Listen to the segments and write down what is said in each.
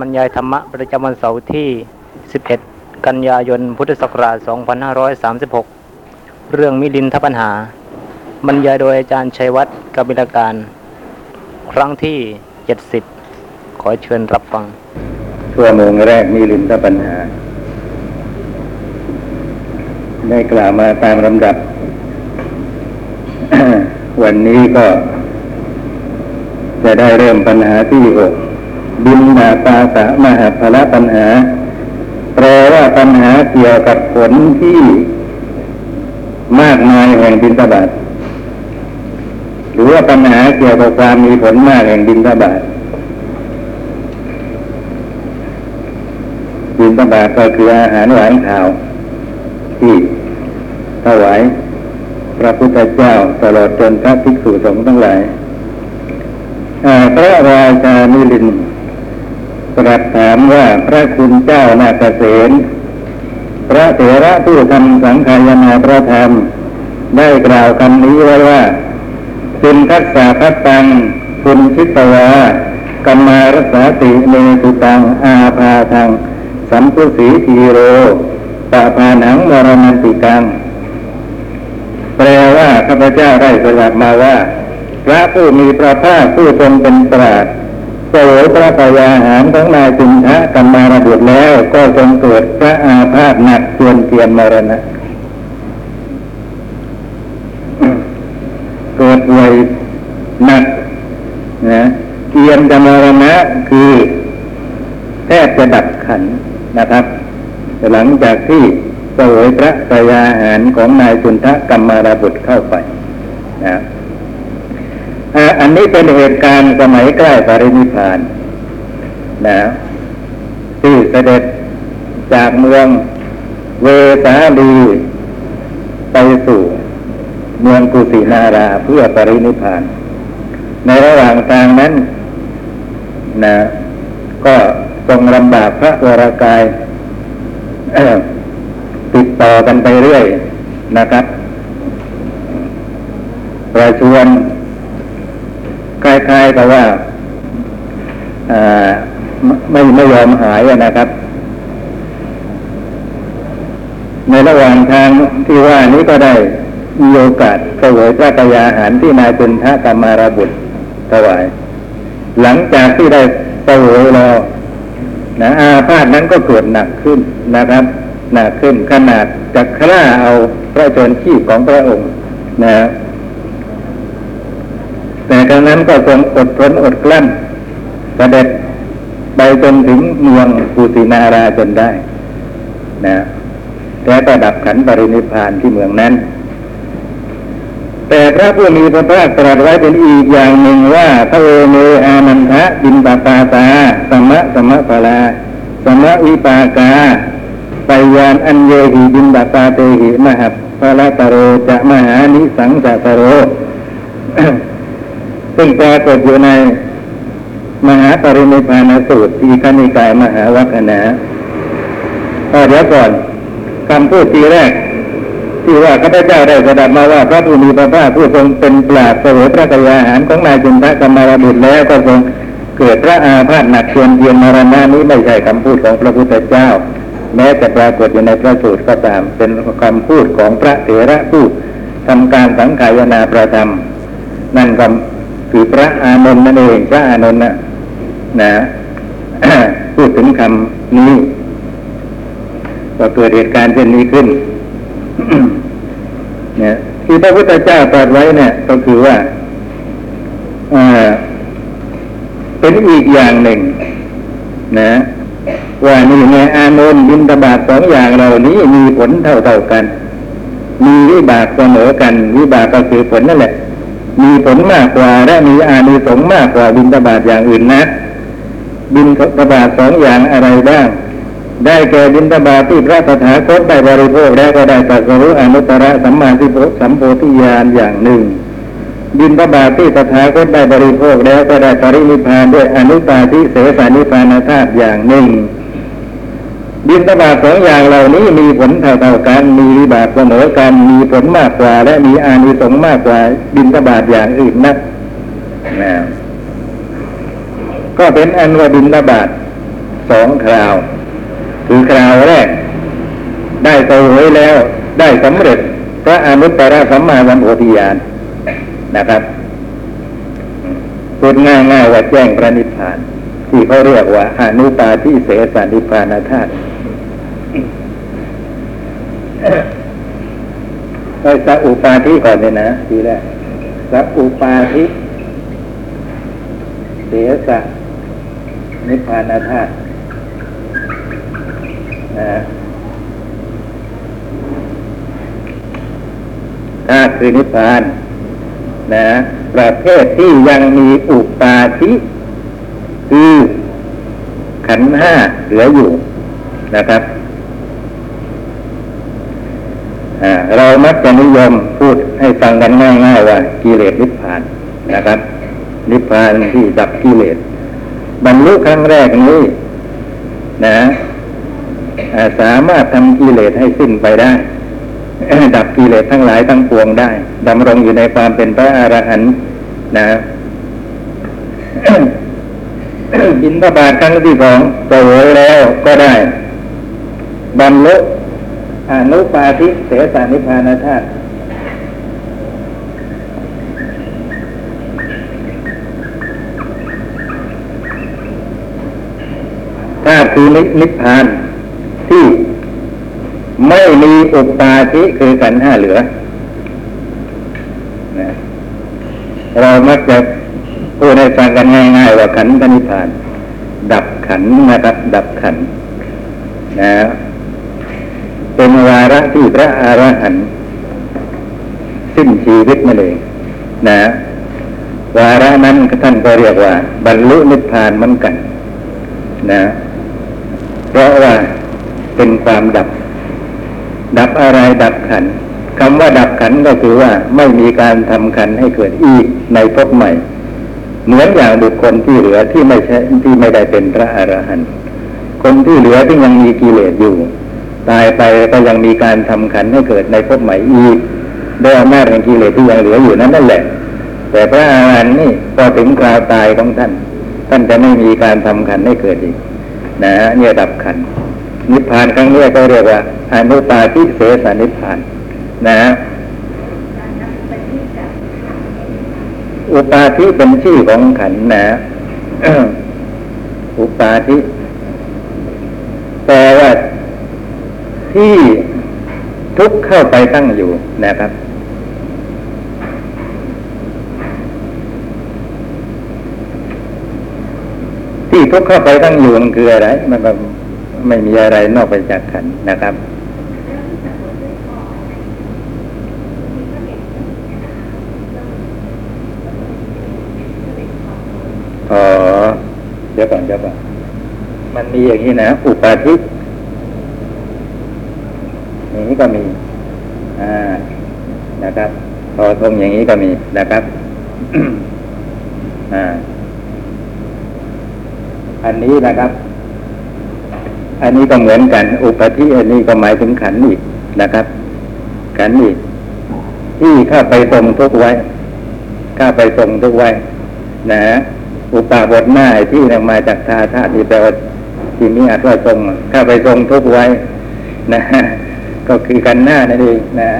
บรรยายธรรมะประจำวันเสาร์ที่ 11 กันยายน พุทธศักราช 2536 เรื่องมิลินทปัญหา บรรยายโดยอาจารย์ชัยวัฒน์กบิลการ ครั้งที่ 70 ขอเชิญรับฟัง ชั่วโมงแรกมีลินทปัญหา ได้กล่าวมาตามลำดับ วันนี้ก็ จะได้เริ่มปัญหาที่หก บินนาตาสะมหาภละปัญหา แปลว่าปัญหาเกี่ยวกับผลที่มากมายแห่งบินตบาตหรือว่าปัญหาเกี่ยวกับความมีผลมากแห่งบินตบาตบินตบาตก็คืออาหารหวานข้าว ที่ถวายพระพุทธเจ้าตลอดจนพระภิกษุสงฆ์ทั้งหลายพระราชามิลิน ตรัสถามว่าพระคุณเจ้านาเกษตพระเถระผู้ทำสังขายนาพระธรรม ได้กล่าวคำนี้ไว้ว่าคุณทักษะพัตตังคุณชิตวากรรมารสาติเมสุตังอาภาทังสัมพุสีทีโรปะพานังมรณติกัง แปลว่าข้าพเจ้าได้สลับมาว่า พระผู้มีพระภาคผู้ทรงเป็นปราด เสวยพระกายาหารของนายจุนทะกรรมารบุตรแล้ว ก็ทรงเกิดพระอาพาธหนักจวนเทียนมรณะเกิดป่วยหนักนะเทียนจะมรณะคือแทบจะดับขันนะครับหลังจากที่เสวยพระกายาหารของนายจุนทะกรรมาระบุตรเข้าไปนะ อันนี้เป็นเหตุการณ์สมัยใกล้ปรินิพานนะที่เสด็จจากเมืองเวสาลีไปสู่เมืองกุสินาราเพื่อปรินิพาน ในระหว่างทางนั้นนะก็ทรงลำบากพระวรากายติดต่อกันไปเรื่อยนะครับ ประชวน ล้ายๆกับว่าไม่ไม่ยอมหายนะครับ ในระหว่างทางที่ว่านี้ก็ได้มีโอกาสเสวยพระกายาหารที่นายจุนทะกรรมารบุตรถวาย หลังจากที่ได้เสวยแล้วนะอาพาธนั้นก็เกิดหนักขึ้นนะครับหนักขึ้นขนาดจะฆ่าเอาพระชนชีพของพระองค์นะ แต่ครั้งนั้นก็ทรงอดทนอดกลั้นเสด็จไปจนถึงเมืองกุสินาราจนได้นะแล้วก็ดับขันปรินิพานที่เมืองนั้น แต่พระผู้มีพระภาคตรัสไว้เป็นอีกอย่างหนึ่งว่าพระเวเนอานันทะบินปาปาตาสมะสมะปลาสมะวิปากาไปยานอันเยหิบินปาปาเตหิมหัพพระตโรจะมหานิสังจะตโร ซึ่งปรากฏอยู่ในมหาปรินิพานสูตรทีคณิกายมหาวัคนะก็เดี๋ยวก่อนคำพูดทีแรก ที่ว่าข้าพเจ้าได้สดับมาว่าพระผู้มีพระภาคผู้ทรงเป็นปราดเสวยพระกายาหารของนายจุนทะกรรมารบุตรแล้วก็ทรงเกิดพระอาพาธหนักเทียนเทียนมรณะนี้ไม่ใช่คำพูดของพระพุทธเจ้า แม้จะปรากฏอยู่ในพระสูตรก็ตาม เป็นคำพูดของพระเถระผู้ทำการสังขายนาประธรรม นั่นก็ คือพระอานนท์นั่นเองพระอานนท์นะนะพูดถึงคำนี้ก็เกิดเหตุการณ์เช่นนี้ขึ้นเนี่ยที่พระพุทธเจ้าตรัสไว้เนี่ย ก็คือว่าเป็นอีกอย่างหนึ่ง นะ ว่านี่ไงอานนท์บินตบาทสองอย่างเหล่านี้มีผลเท่าเท่าๆกัน มีวิบากเสมอกัน วิบากก็คือผลนั่นแหละ มีผลมากกว่าและมีอานิสงส์มากกว่าบินตบาทอย่างอื่นนะ บินตบาทสองอย่างอะไรบ้าง ได้แก่บินตบาทที่พระตถาคตได้บริโภคแล้วก็ได้ตรัสรู้อนุตตรสัมมาทิฏฐิสัมโพธิญาณอย่างหนึ่ง บินตบาทที่ตถาคตได้บริโภคแล้วก็ได้ปรินิพพานด้วยอนุตตาทิเสสานิพพานธาตุอย่างหนึ่ง บินตบาทสองอย่างเหล่านี้มีผลเท่าๆกันมีวิบากเสมอกันมีผลมากกว่า และมีอานิสงส์มากกว่าบินตบาทอย่างอื่นนักนะก็เป็นอันว่าบินตบาทสองคราว คือคราวแรก ได้เสวยแล้วได้สำเร็จพระอนุตตรสัมมาสัมโพธิญาณนะครับพูดง่ายๆว่าแจ้งพระนิพพาน ที่เขาเรียกว่าอนุปาทิเสสนิพพานธาตุ ไปสัอุปาทิก่อนเลยนะทีแรกสัอุปาทิเสสนิพพานธาตุนะธาตุคือนิพพานนะประเภทที่ยังมีอุปาทิคือขันห้าเหลืออยู่นะครับอ่า เรามักจะนิยมพูดให้ฟังกันง่ายๆว่ากิเลสนิพพานนะครับ นิพพานที่ดับกิเลสบรรลุครั้งแรกนี้ นะสามารถทำกิเลสให้สิ้นไปได้ ดับกิเลสทั้งหลายทั้งปวงได้ดำรงอยู่ในความเป็นพระอรหันต์นะบินทบาทครั้งที่สองเสวยแล้วก็ได้บรรลุ อนุปาทิเสสานิพพานธาตุธาตุคือนิพพานที่ไม่มีอุปาทิคือขันธ์ห้าเหลือนะเรามักจะพูดให้ฟังกันง่ายๆว่าขันธ์นิพพาน ดับขันธ์นะครับ ดับขันธ์นะ ระที่พระอระหันต์สิ้นชีวิตนั่นเองนะวาระนั้นท่านก็เรียกว่า บรรลุนิพพานเหมือนกัน นะ เพราะว่าเป็นความดับ ดับอะไรดับขันคำว่าดับขันก็คือว่าไม่มีการทำขันให้เกิดอีกในภพใหม่ เหมือนอย่างบุคคลที่เหลือที่ไม่ใช่ที่ไม่ได้เป็นพระอรหันต์คนที่เหลือที่ยังมีกิเลสอยู่ ตายไปก็ยังมีการทำขันให้เกิดในภพใหม่อีกด้วยอำนาจแห่งกิเลสที่ยังเหลืออยู่นั้นนั่นแหละ แต่พระอรหันต์นี่พอถึงคราวตายของท่าน ท่านจะไม่มีการทำขันให้เกิดอีก นะเนี่ยดับขัน นิพพานครั้งนี้ก็เรียกว่าอนุปาทิเสสนิพพาน นะอุปาทิเป็นชื่อของขันนะ อุปาทิแปลว่า ที่ทุกเข้าไปตั้งอยู่นะครับ ที่ทุกเข้าไปตั้งอยู่มันคืออะไร มันก็ไม่มีอะไรนอกไปจากขันนะครับ อ๋อ เดี๋ยวก่อนเดี๋ยวก่อน มันมีอย่างนี้นะ อุปาทิอย่าง นี้ก็มีนะครับพอทงอย่างนี้ก็มีนะครับอันนี้นะครับ อันนี้ก็เหมือนกัน อุปธิอันนี้ก็หมายถึงขันธ์อีกนะครับ ขันธ์อีกที่ข้าไปทรงทุกไว้ข้าไปทรงทุกไว้ นะฮะอุปาบทหน้าที่นมาจากทาธาตุที่แปลว่าที่มีอัตว่าทรงข้าไปทรงทุกไว้ นะฮะ ก็คือกันหน้านั่นเองนะ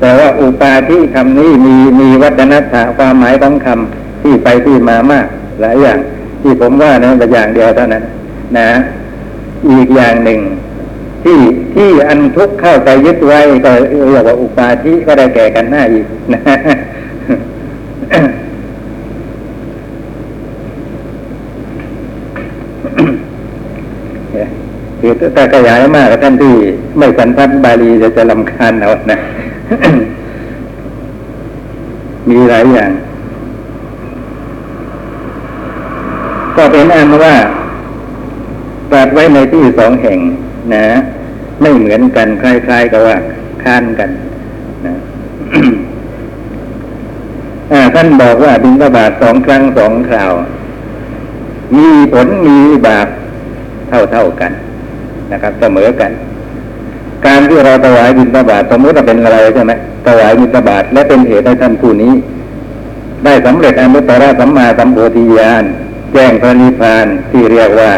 แต่ว่าอุปาที่คำนี้มีมีวัฒนธรรมความหมายของคำที่ไปที่มามาก หลายอย่างที่ผมว่านะแต่อย่างเดียวเท่านั้น นะ อีกอย่างหนึ่ง ที่ที่อันทุกข์เข้าใจยึดไว้ก็เรียกว่าอุปาทิก็ได้แก่กันหน้าอีกนะ คือถ้าขยายมากท่านที่ไม่สันทัดบาลีจะจะลำคาญเอานะ มีหลายอย่าง ก็เป็นอันว่าตรัสไว้ในที่สองแห่ง นะ ไม่เหมือนกันคล้ายๆกับว่าค้านกันนะท่านบอกว่าบิณฑบาตสองครั้งสองคราว มีผลมีบาปเท่าเท่ากัน นะครับ เสมอกัน การที่เราถวายบิณฑบาตสมมติว่าเป็นอะไรใช่ไหมถวายบิณฑบาตและเป็นเหตุให้ท่านผู้นี้ ได้สำเร็จอนุตตรสัมมาสัมโพธิญาณแจ้งพระนิพพานที่เรียกว่า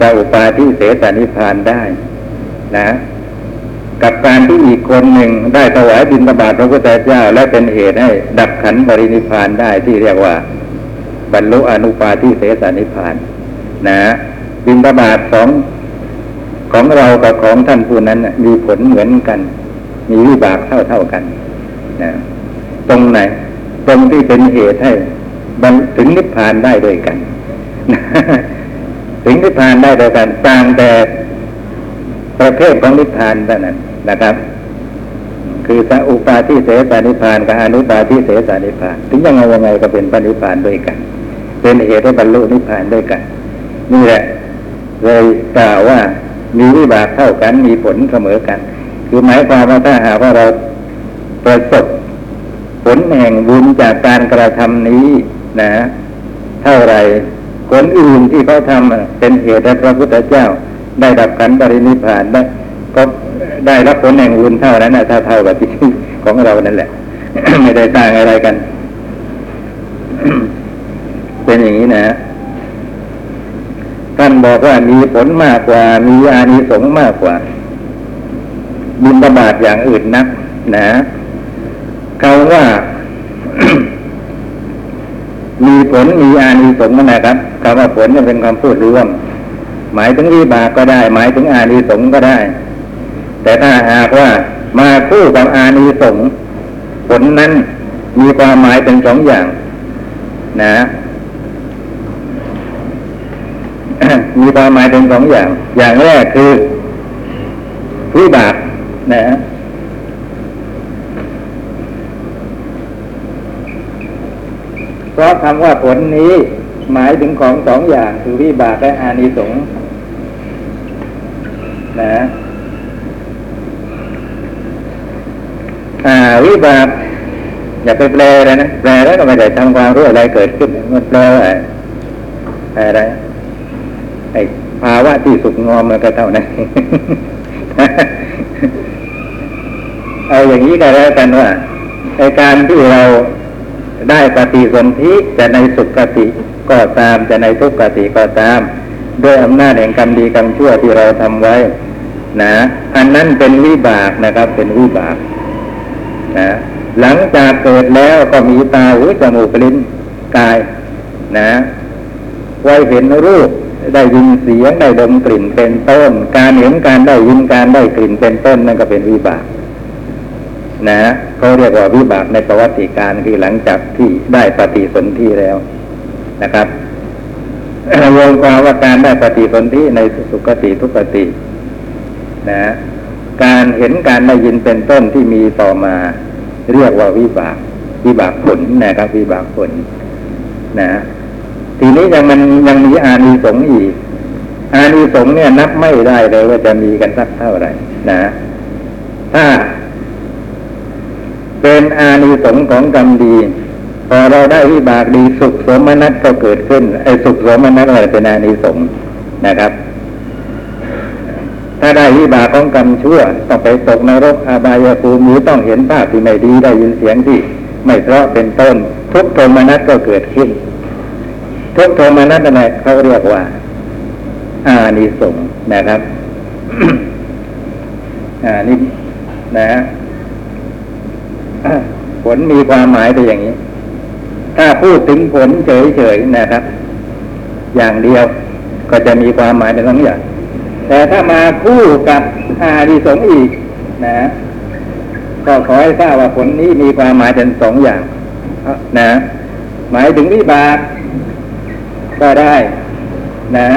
จะอุปาทิเสสนิพพานได้นะ กับการที่อีกคนหนึ่งได้ถวายบิณฑบาตพระพุทธเจ้า และเป็นเหตุให้ดับขันปรินิพานได้ที่เรียกว่า บรรลุอนุปาทิเสสนิพาน นะบิณฑบาตของ ของเรากับของท่านผู้นั้นมีผลเหมือนกัน มีวิบากเท่าเท่ากันนะตรงไหน ตรงที่เป็นเหตุให้บรรถึงนิพพานได้ด้วยกัน ถึงนิพพานได้ด้วยกันต่างแต่ประเภทของนิพพานเท่านั้นนะครับ คือสอุปาทิเสสนิพพานกับอนุปาทิเสสนิพพาน ถึงยังไงยังไงก็เป็นปณิพพานด้วยกัน เป็นเหตุให้บรรลุนิพพานด้วยกัน นี่แหละเลยกล่าวว่า มีวิบากเท่ากันมีผลเสมอกัน คือหมายความว่าถ้าหากว่าเราประสบผลแห่งบุญจากการกระทำนี้นะ เท่าไรคนอื่นที่เขาทำเป็นเหตุให้พระพุทธเจ้า ได้ดับขันปรินิพพานได้ก็ได้รับผลแห่งบุญเท่านั้นนะถ้าเท่ากับที่ของเรานั่นแหละ ไม่ได้ต่างอะไรกัน เป็นอย่างนี้นะ ท่านบอกว่ามีผลมากกว่า มีอานิสงส์มากกว่าบุญบาตอย่างอื่นนัก นะเขาว่า มีผลมีอานิสงส์นะครับคำว่าผลเนี่ยเป็นคำพูดรวม หมายถึงวิบากก็ได้ หมายถึงอานิสงส์ก็ได้ แต่ถ้าหากว่ามาคู่กับอานิสงส์ผลนั้นมีความหมายเป็นสองอย่าง นะ มีความหมายเป็นสองอย่าง อย่างแรกคือวิบากนะเพราะคำว่าผลนี้หมายถึงของสองอย่างคือวิบากและอานิสงส์นะอ่าวิบากอย่าไปแปลเลยนะแปลแล้วก็ไม่ได้ทำความรู้อะไรเกิดขึ้นมันแปลว่าอะไร ไอ้ภาวะที่สุกงอมมันก็เท่านั้นเอาอย่างนี้ก็แล้วกันว่าในการที่เราได้ปฏิสนธิจะในสุขกติก็ตามจะในทุกขติก็ตาม ด้วยอำนาจแห่งกรรมดีกรรมชั่วที่เราทำไว้ นะอันนั้นเป็นวิบากนะครับ เป็นวิบากนะหลังจากเกิดแล้วก็มีตาหูจมูกลิ้นกาย นะไว้เห็นรูป ได้ยินเสียงได้ดมกลิ่นเป็นต้น การเห็นการได้ยินการได้กลิ่นเป็นต้นนั่นก็เป็นวิบากนะเขาเรียกว่าวิบากในประวัติการคือหลังจากที่ได้ปฏิสนธิแล้วนะครับรวมความว่าการได้ปฏิสนธิในสุคติทุกตินะการเห็นการได้ยินเป็นต้นที่มีต่อมา เรียกว่าวิบาก วิบากผลนะครับ วิบากผลนะ ทีนี้ยังมันยังมีอานิสงส์อีก อานิสงส์เนี่ยนับไม่ได้เลยว่าจะมีกันสักเท่าไหร่นะ ถ้า เป็นอานิสงส์ของกรรมดี พอเราได้วิบากดีสุขสมนัตก็เกิดขึ้นไอ้สุขสมนัตอะไรเป็นอานิสงส์นะครับ ถ้าได้วิบากของกรรมชั่วต้องไปตกนรกอาบายภูมิหรือต้องเห็นภาพที่ไม่ดีได้ยินเสียงที่ ไม่เพราะเป็นต้น ทุกโทมนัสก็เกิดขึ้น ทุกโทมนัสนั่นะเขาเรียกว่า อานิสงส์นะครับอานี่นะผลมีความหมายไปอย่างนี้ ถ้าพูดถึงผลเฉยๆนะครับ อย่างเดียวก็จะมีความหมายในทั้งอย่าง แต่ถ้ามาคู่กับอาดีสงส์อีกนะก็ขอให้ทราบว่าผลนี้มีความหมายเป็นสองอย่างนะ หมายถึงวิบาก ก็ได้นะ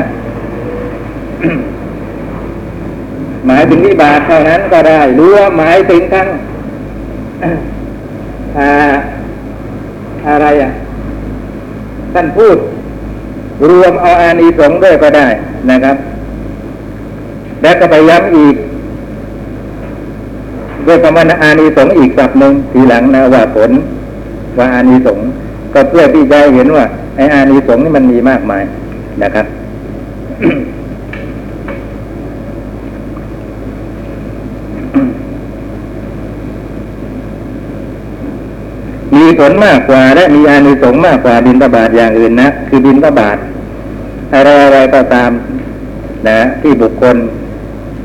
หมายถึงวิบากเท่านั้นก็ได้หรือว่าหมายถึงทั้งอ่าอะไรอะท่านพูด รวมเอาอานิสงส์ด้วยก็ได้นะครับ แล้วก็ไปย้ำอีกด้วยคำว่าอานิสงส์อีกสับหนึ่งทีหลังนะว่าผลว่าอานิสงส์ก็เพื่อที่จะเห็นว่าไอ้อานิสงส์นี่มันมีมากมายนะครับมีผลมากกว่าและมีอานิสงส์มากกว่าบินตบาตอย่างอื่นนะคือบินตบาตอะไรอะไรก็ตามนะที่บุคคล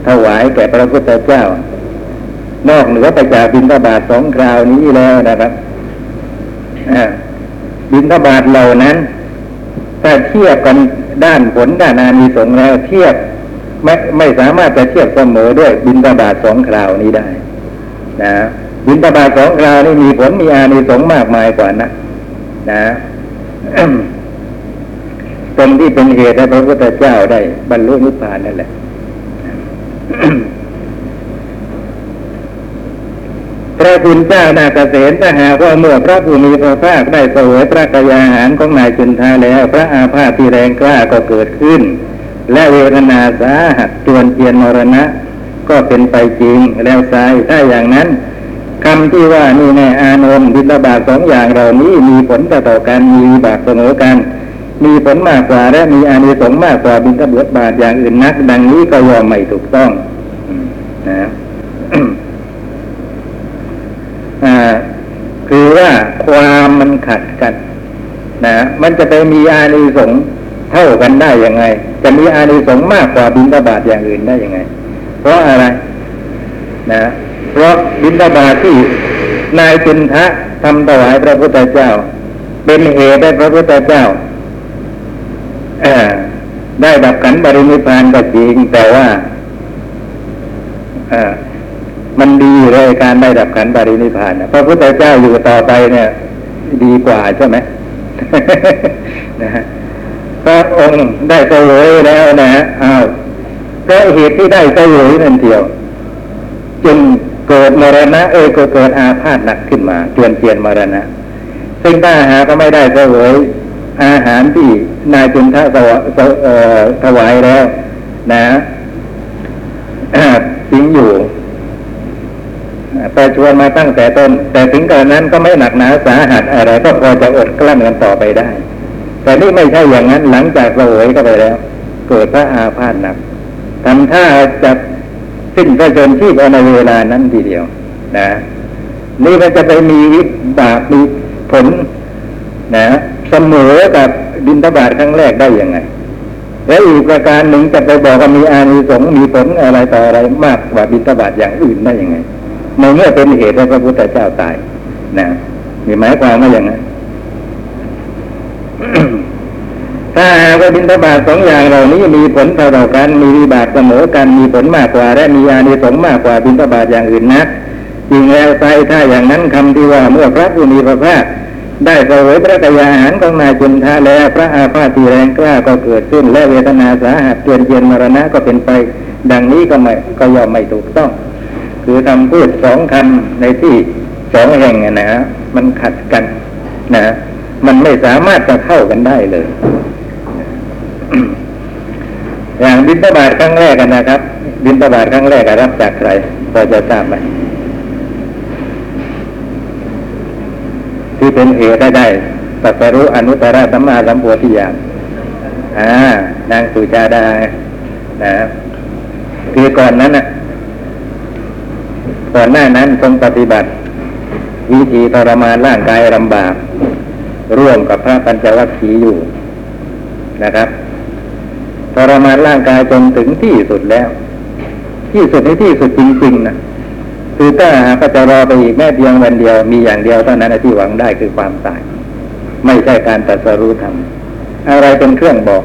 ถวายแก่พระพุทธเจ้า นอกเหนือไปจากบินตบาตสองคราวนี้แล้วนะครับอ่า บินตบาตเหล่านั้น ถ้าเทียบกันด้านผลด้านอานิสงส์แล้วเทียบไม่ไม่สามารถจะเทียบเสมอด้วยบินตบาตสองคราวนี้ได้ นะบินตบาตสองคราวนี่มีผลมีอานิสงส์มากมายกว่านะนะตรงที่เป็นเหตุให้พระพุทธเจ้าได้ บรรลุนิพพานนั่นแหละ พระคุณเจ้านาเกษตรถ้าหากว่าเมื่อพระผู้มีพระภาคได้เสวยพระกยาหารของนายจุนทาแล้ว พระอาพาธที่แรงกล้าก็เกิดขึ้น และเวทนาสาหัสจวนเจียนมรณะ ก็เป็นไปจริงแล้วไซถ้าอย่างนั้นคำที่ว่านี่แน่อานนท์บิณฑบาตสองอย่างเหล่านี้มีผลต่อกันมีบากเสมอกัน มีผลมากกว่าและมีอานิสงส์มากกว่าบิณฑบาตอย่างอื่นนัก ดังนี้ก็ยอมไม่ถูกต้องนะ อ่าคือว่า ความมันขัดกันนะมันจะไปมีอานิสงส์เท่ากันได้ยังไง จะมีอานิสงส์มากกว่าบิณฑบาตอย่างอื่นได้ยังไง เพราะอะไรนะเพราะบิณฑบาตที่นายจุนทะทำถวายพระพุทธเจ้า เป็นเหตุให้พระพุทธเจ้าได้ดับขันธบริมิพานก็จริงแต่ว่า มันดีเลยการได้ดับขันธ์บรินิพานพระพุทธเจ้าอยู่ต่อไปเนี่ย ดีกว่าใช่ไหมนะฮะพระองค์ได้เสวยแล้วนะฮะอ้าวก็เหตุที่ได้เสวยนั่นเดียวจึงเกิดมรณะ เอ้ยก็เกิดอาพาธหนักขึ้นมาจวนเจียนมรณะ ซึ่งถ้าหากก็ไม่ได้เสวยอาหารที่นายจุนทะสวะเสเอ่อถวายแล้ว นะสิงอยู่ แต่ชวนมาตั้งแต่ต้น แต่ถึงกระนั้นก็ไม่หนักหนาสาหัสอะไรก็พอจะอดกลั้นกันต่อไปได้ แต่นี่ไม่ใช่อย่างนั้นหลังจากเสวยก็ไปแล้ว เกิดพระอาพาธหนักทำท่าจะสิ้นพระชนชีพเอาในเวลานั้นทีเดียว นะ นี่มันจะไปมีวิบากมีผล นะเสมอกับบินทบาทครั้งแรกได้ยังไง และอีกประการหนึ่งจะไปบอกว่ามีอานิสงส์มีผลอะไรต่ออะไรมากกว่าบิณฑบาตอย่างอื่นได้ยังไง ในเมื่อเป็นเหตุให้พระพุทธเจ้าตายนะมีหมายความว่าอย่างนั้นถ้าหากว่าบิณฑบาตสองอย่างเหล่านี้มีผลเท่ากันมีวิบากเสมอกันมีผลมากกว่า และมีอานิสงส์มากกว่าบิณฑบาตอย่างอื่นนะจริงแล้วใจถ้าอย่างนั้นคำที่ว่าเมื่อพระผู้มีพระภาคได้เสวยพระกยาหารของนายจุนทาแล้วพระอาพาธที่แรงกล้าก็เกิดขึ้น และเวทนาสาหัสเกียนเยียนมรณะก็เป็นไป ดังนี้ก็ไม่ก็ยอมไม่ถูกต้อง คือทำพูดสองคำในที่สองแห่งอะนะมันขัดกันนะ มันไม่สามารถจะเข้ากันได้เลย อย่างบิณฑบาตครั้งแรกกันนะครับ บิณฑบาตครั้งแรกรับจากใครพอจะทราบไหมที่เป็นเหตุให้ได้ตัสรู้อนุตตรสัมมาสัมโพธิญาณอ่านางสุจาดานะคือก่อนนั้นน่ะ ก่อนหน้านั้นทรงปฏิบัติ วิธีทรมานร่างกายลำบาก ร่วมกับพระปัญจวัคคีย์อยู่นะครับทรมานร่างกายจนถึงที่สุดแล้ว ที่สุดในที่สุดจริงๆนะคือถ้าหากจะรอไปอีกแม่เพียงวันเดียวมีอย่างเดียวเท่านั้นที่หวังได้คือความตาย ไม่ใช่การตรัสรู้ธรรมอะไรเป็นเครื่องบอก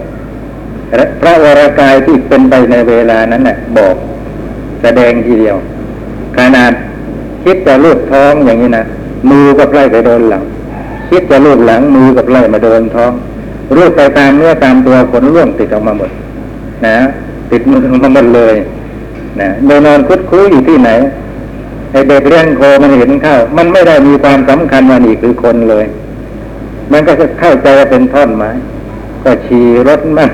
พระวรากายที่เป็นไปในเวลานั้นน่ะ บอก แสดงทีเดียว ขนาด คิดจะลูบท้องอย่างนี้นะมือก็ใกล้ไปโดนหลัง คิดจะลูบหลังมือก็ใกล้มาโดนท้องรูปไปตามเนื้อตามตัวขนร่วงติดออกมาหมด นะติดมือมาหมดเลย นะโดนนอนคุดคู้อยู่ที่ไหนไอเด็กเลี้ยงโคมันเห็นเข้ามันไม่ได้มีความสำคัญว่านี่คือคนเลย มันก็เข้าใจว่าเป็นท่อนไม้ก็ขี่รถมั่ง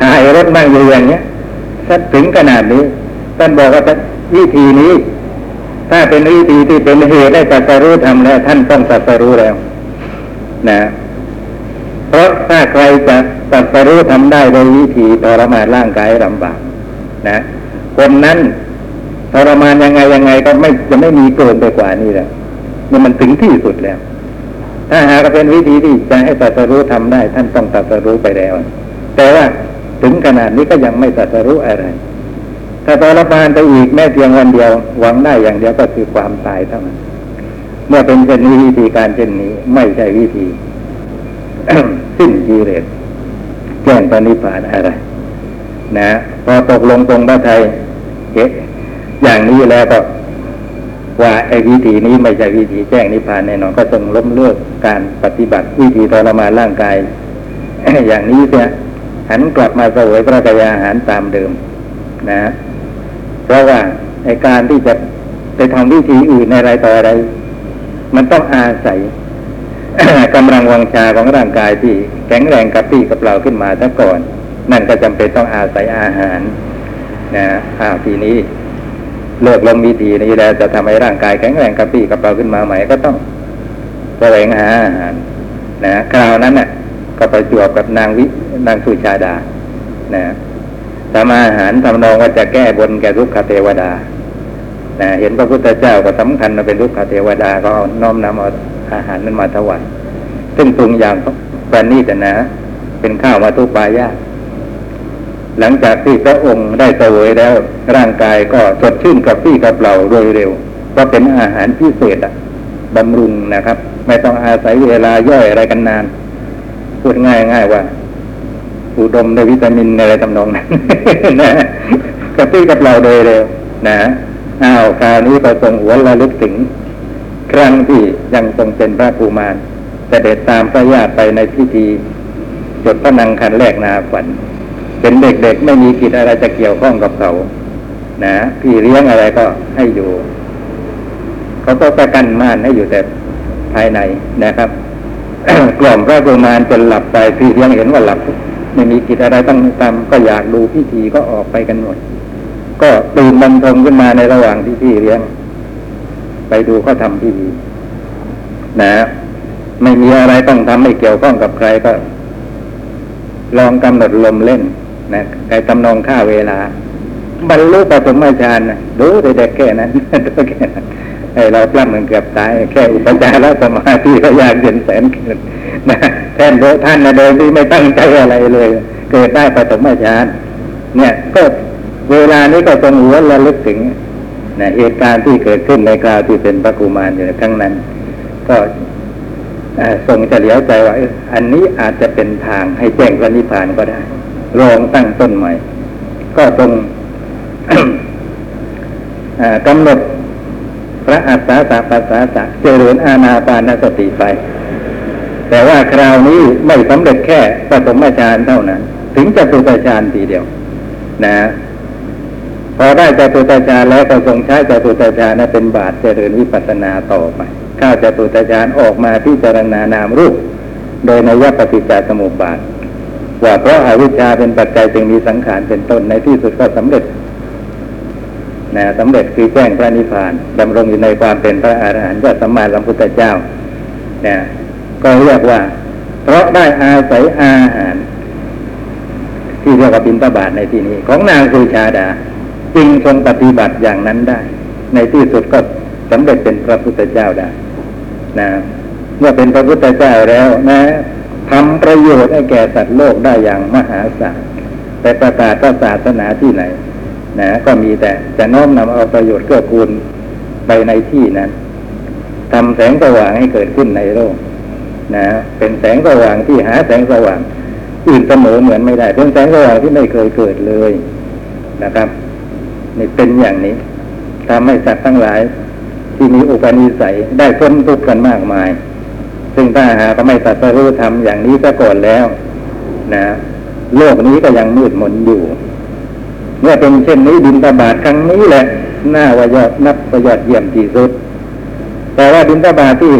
ถ่ายรถมั่งอยู่อย่างเนี้ยถ้าถึงขนาดนี้ท่านบอกว่า วิธีนี้ ถ้าเป็นวิธีที่เป็นเหตุได้ตัสรู้ทำแล้วท่านต้องตัสรู้แล้ว นะ เพราะถ้าใครจะตัสรู้ทำได้โดยวิธีทรมานร่างกายลำบากนะคนนั้นทรมานยังไงยังไงก็ไม่จะไม่มีเกินไปกว่านี้แหละนี่มันถึงที่สุดแล้ว ถ้าหากเป็นวิธีที่จะให้ตัสรู้ทำได้ ท่านต้องตัสรู้ไปแล้ว แต่ว่าถึงขนาดนี้ก็ยังไม่ตัสรู้อะไร ถ้าทรมานไปอีกแม้เพียงวันเดียว หวังได้อย่างเดียวก็คือความตายเท่านั้น เมื่อเป็นเช่นนี้วิธีการเช่นนี้ ไม่ใช่วิธีสิ้นกิเลสแจ้งปณิพพานอะไร นะ พอตกลงตรงพระไทยเอ๊ะอย่างนี้แล้วก็ว่าไอ้วิธีนี้ไม่ใช่วิธีแจ้งนิพพานแน่นอนก็ต้องล้มเลิกการปฏิบัติวิธีทรมานร่างกาย อย่างนี้เสียหันกลับมาเสวยพระกายอาหารตามเดิม นะ เพราะว่าไอ้การที่จะไปทำวิธีอื่นในอะไรต่ออะไร มันต้องอาศัยกำลังวังชาของร่างกายที่แข็งแรงกับพี่กับเราขึ้นมาซะก่อน นั่นก็จำเป็นต้องอาศัยอาหารนะอ้าวทีนี้เลิกลงวิธีนี้แล้วจะทำให้ร่างกายแข็งแรงกระปรี้กระเป๋าขึ้นมาใหม่ก็ต้องแสวงหาอาหารนะคราวนั้นน่ะ ก็ไปจวบกับนางวินางสุชาดานะ ทำอาหารทำนองว่าจะแก้บนแก่ลูกคเทวดานะเห็นพระพุทธเจ้าก็สำคัญว่าเป็นลูกคเทวดาก็เอาน้อมนำเอาอาหารนั้นมาถวายซึ่งปรุงอย่างประณีตนะ เป็นข้าวมาตุปายาหลังจากที่พระองค์ได้เสวยแล้ว ร่างกายก็สดชื่นกับพี่กับเราโดยเร็วก็เป็นอาหารพิเศษอะบำรุงนะครับ ไม่ต้องอาศัยเวลาย่อยอะไรกันนาน พูดง่ายง่ายๆว่า อุดมด้วยวิตามินอะไรทำนองนั้นนะกับพี่กับเราโดยเร็วนะอ้าวคราวนี้ก็ทรงหัวระลึกถึง ครั้งที่ยังทรงเป็นพระภูมารเสด็จตามพระญาติไปในพิธีจดพระนังคันแรกนาฝันเป็นเด็กๆไม่มีกิจอะไรจะเกี่ยวข้องกับเขา นะพี่เลี้ยงอะไรก็ให้อยู่เขาก็ประกันม่านให้อยู่แต่ภายในนะครับกล่อมพระกุมารจนหลับไปพี่เลี้ยงเห็นว่าหลับ ไม่มีกิจอะไรต้องทำก็อยากดูพิธีก็ออกไปกันหมด ก็ตื่นบันทมขึ้นมาในระหว่างที่พี่เลี้ยง ไปดูเขาทำพิธีนะไม่มีอะไรต้องทำไม่เกี่ยวข้องกับใครก็ ลองกำหนดลมเล่นนะไอ้ตำนองค่าเวลา บรรลุปฐมฌานนะดูแต่เด็กแค่นั้นดูแค่นั้นไอเราปล้ำมันเกือบตาย แค่อุปจารสมาธิก็ยากเย็นแสนเกินนะ แทนโดยท่านนะโดยที่ไม่ตั้งใจอะไรเลย เกิดได้ปฐมฌานเนี่ยก็เวลานี้ก็ทรงหัวระลึกถึงนะเหตุการณ์ที่เกิดขึ้นในคราวที่เป็นพระกุมารอยู่ในครั้งนั้น ก็ทรงจะเฉลียวใจว่าอันนี้อาจจะเป็นทางให้แจ้งพระนิพพานก็ได้ลองตั้งต้นใหม่ ก็ทรงกำหนดพระอัฏฐาสะปัสสาสะเจริญอาณาปานสติไป แต่ว่าคราวนี้ไม่สำเร็จแค่ปฐมฌานเท่านั้น ถึงจะตุตฌานทีเดียว นะ พอได้จตุตฌานแล้วก็ทรงใช้จตุตฌานนั้นเป็นบาตรเจริญวิปัสสนาต่อไปข้าจตุตฌานออกมาพิจารณานามรูป โดยในยปฏิจจสมุปบาทว่าเพราะอาวิชชาเป็นปัจจัยจึงมีสังขารเป็นต้นในที่สุดก็สำเร็จนะสำเร็จคือแจ้งพระนิพพานดำรงอยู่ในความเป็นพระอรหันต์ยอดสัมมาสัมพุทธเจ้านะ ก็เรียกว่า เพราะได้อาศัยอาหาร ที่เรียกว่าบินตบาทในที่นี้ ของนางสุชาดา จึงทรงปฏิบัติอย่างนั้นได้ ในที่สุดก็สำเร็จเป็นพระพุทธเจ้าได้นะเมื่อเป็นพระพุทธเจ้าแล้วนะทำประโยชน์ให้แก่สัตว์โลกได้อย่างมหาศาลแต่ประกาศพระศาสนาที่ไหนนะก็มีแต่จะน้อมนำเอาประโยชน์เกื้อกูลไปในที่นั้นทำแสงสว่างให้เกิดขึ้นในโลก นะเป็นแสงสว่างที่หาแสงสว่างอื่นเสมอเหมือนไม่ได้เป็นแสงสว่างที่ไม่เคยเกิดเลยนะครับนี่เป็นอย่างนี้ทำให้สัตว์ทั้งหลาย ที่มีอุปนิสัยได้พ้นทุกข์กันมากมาย ซึ่งถ้าหากไม่ตัดสรู้ทำอย่างนี้ซะก่อนแล้ว นะ โลกนี้ก็ยังมืดมนอยู่ เมื่อเป็นเช่นนี้ดินตบาทครั้งนี้แหละ หน้าวายอดนับประยอดเยี่ยมที่สุด แต่ว่าดินตบาทที่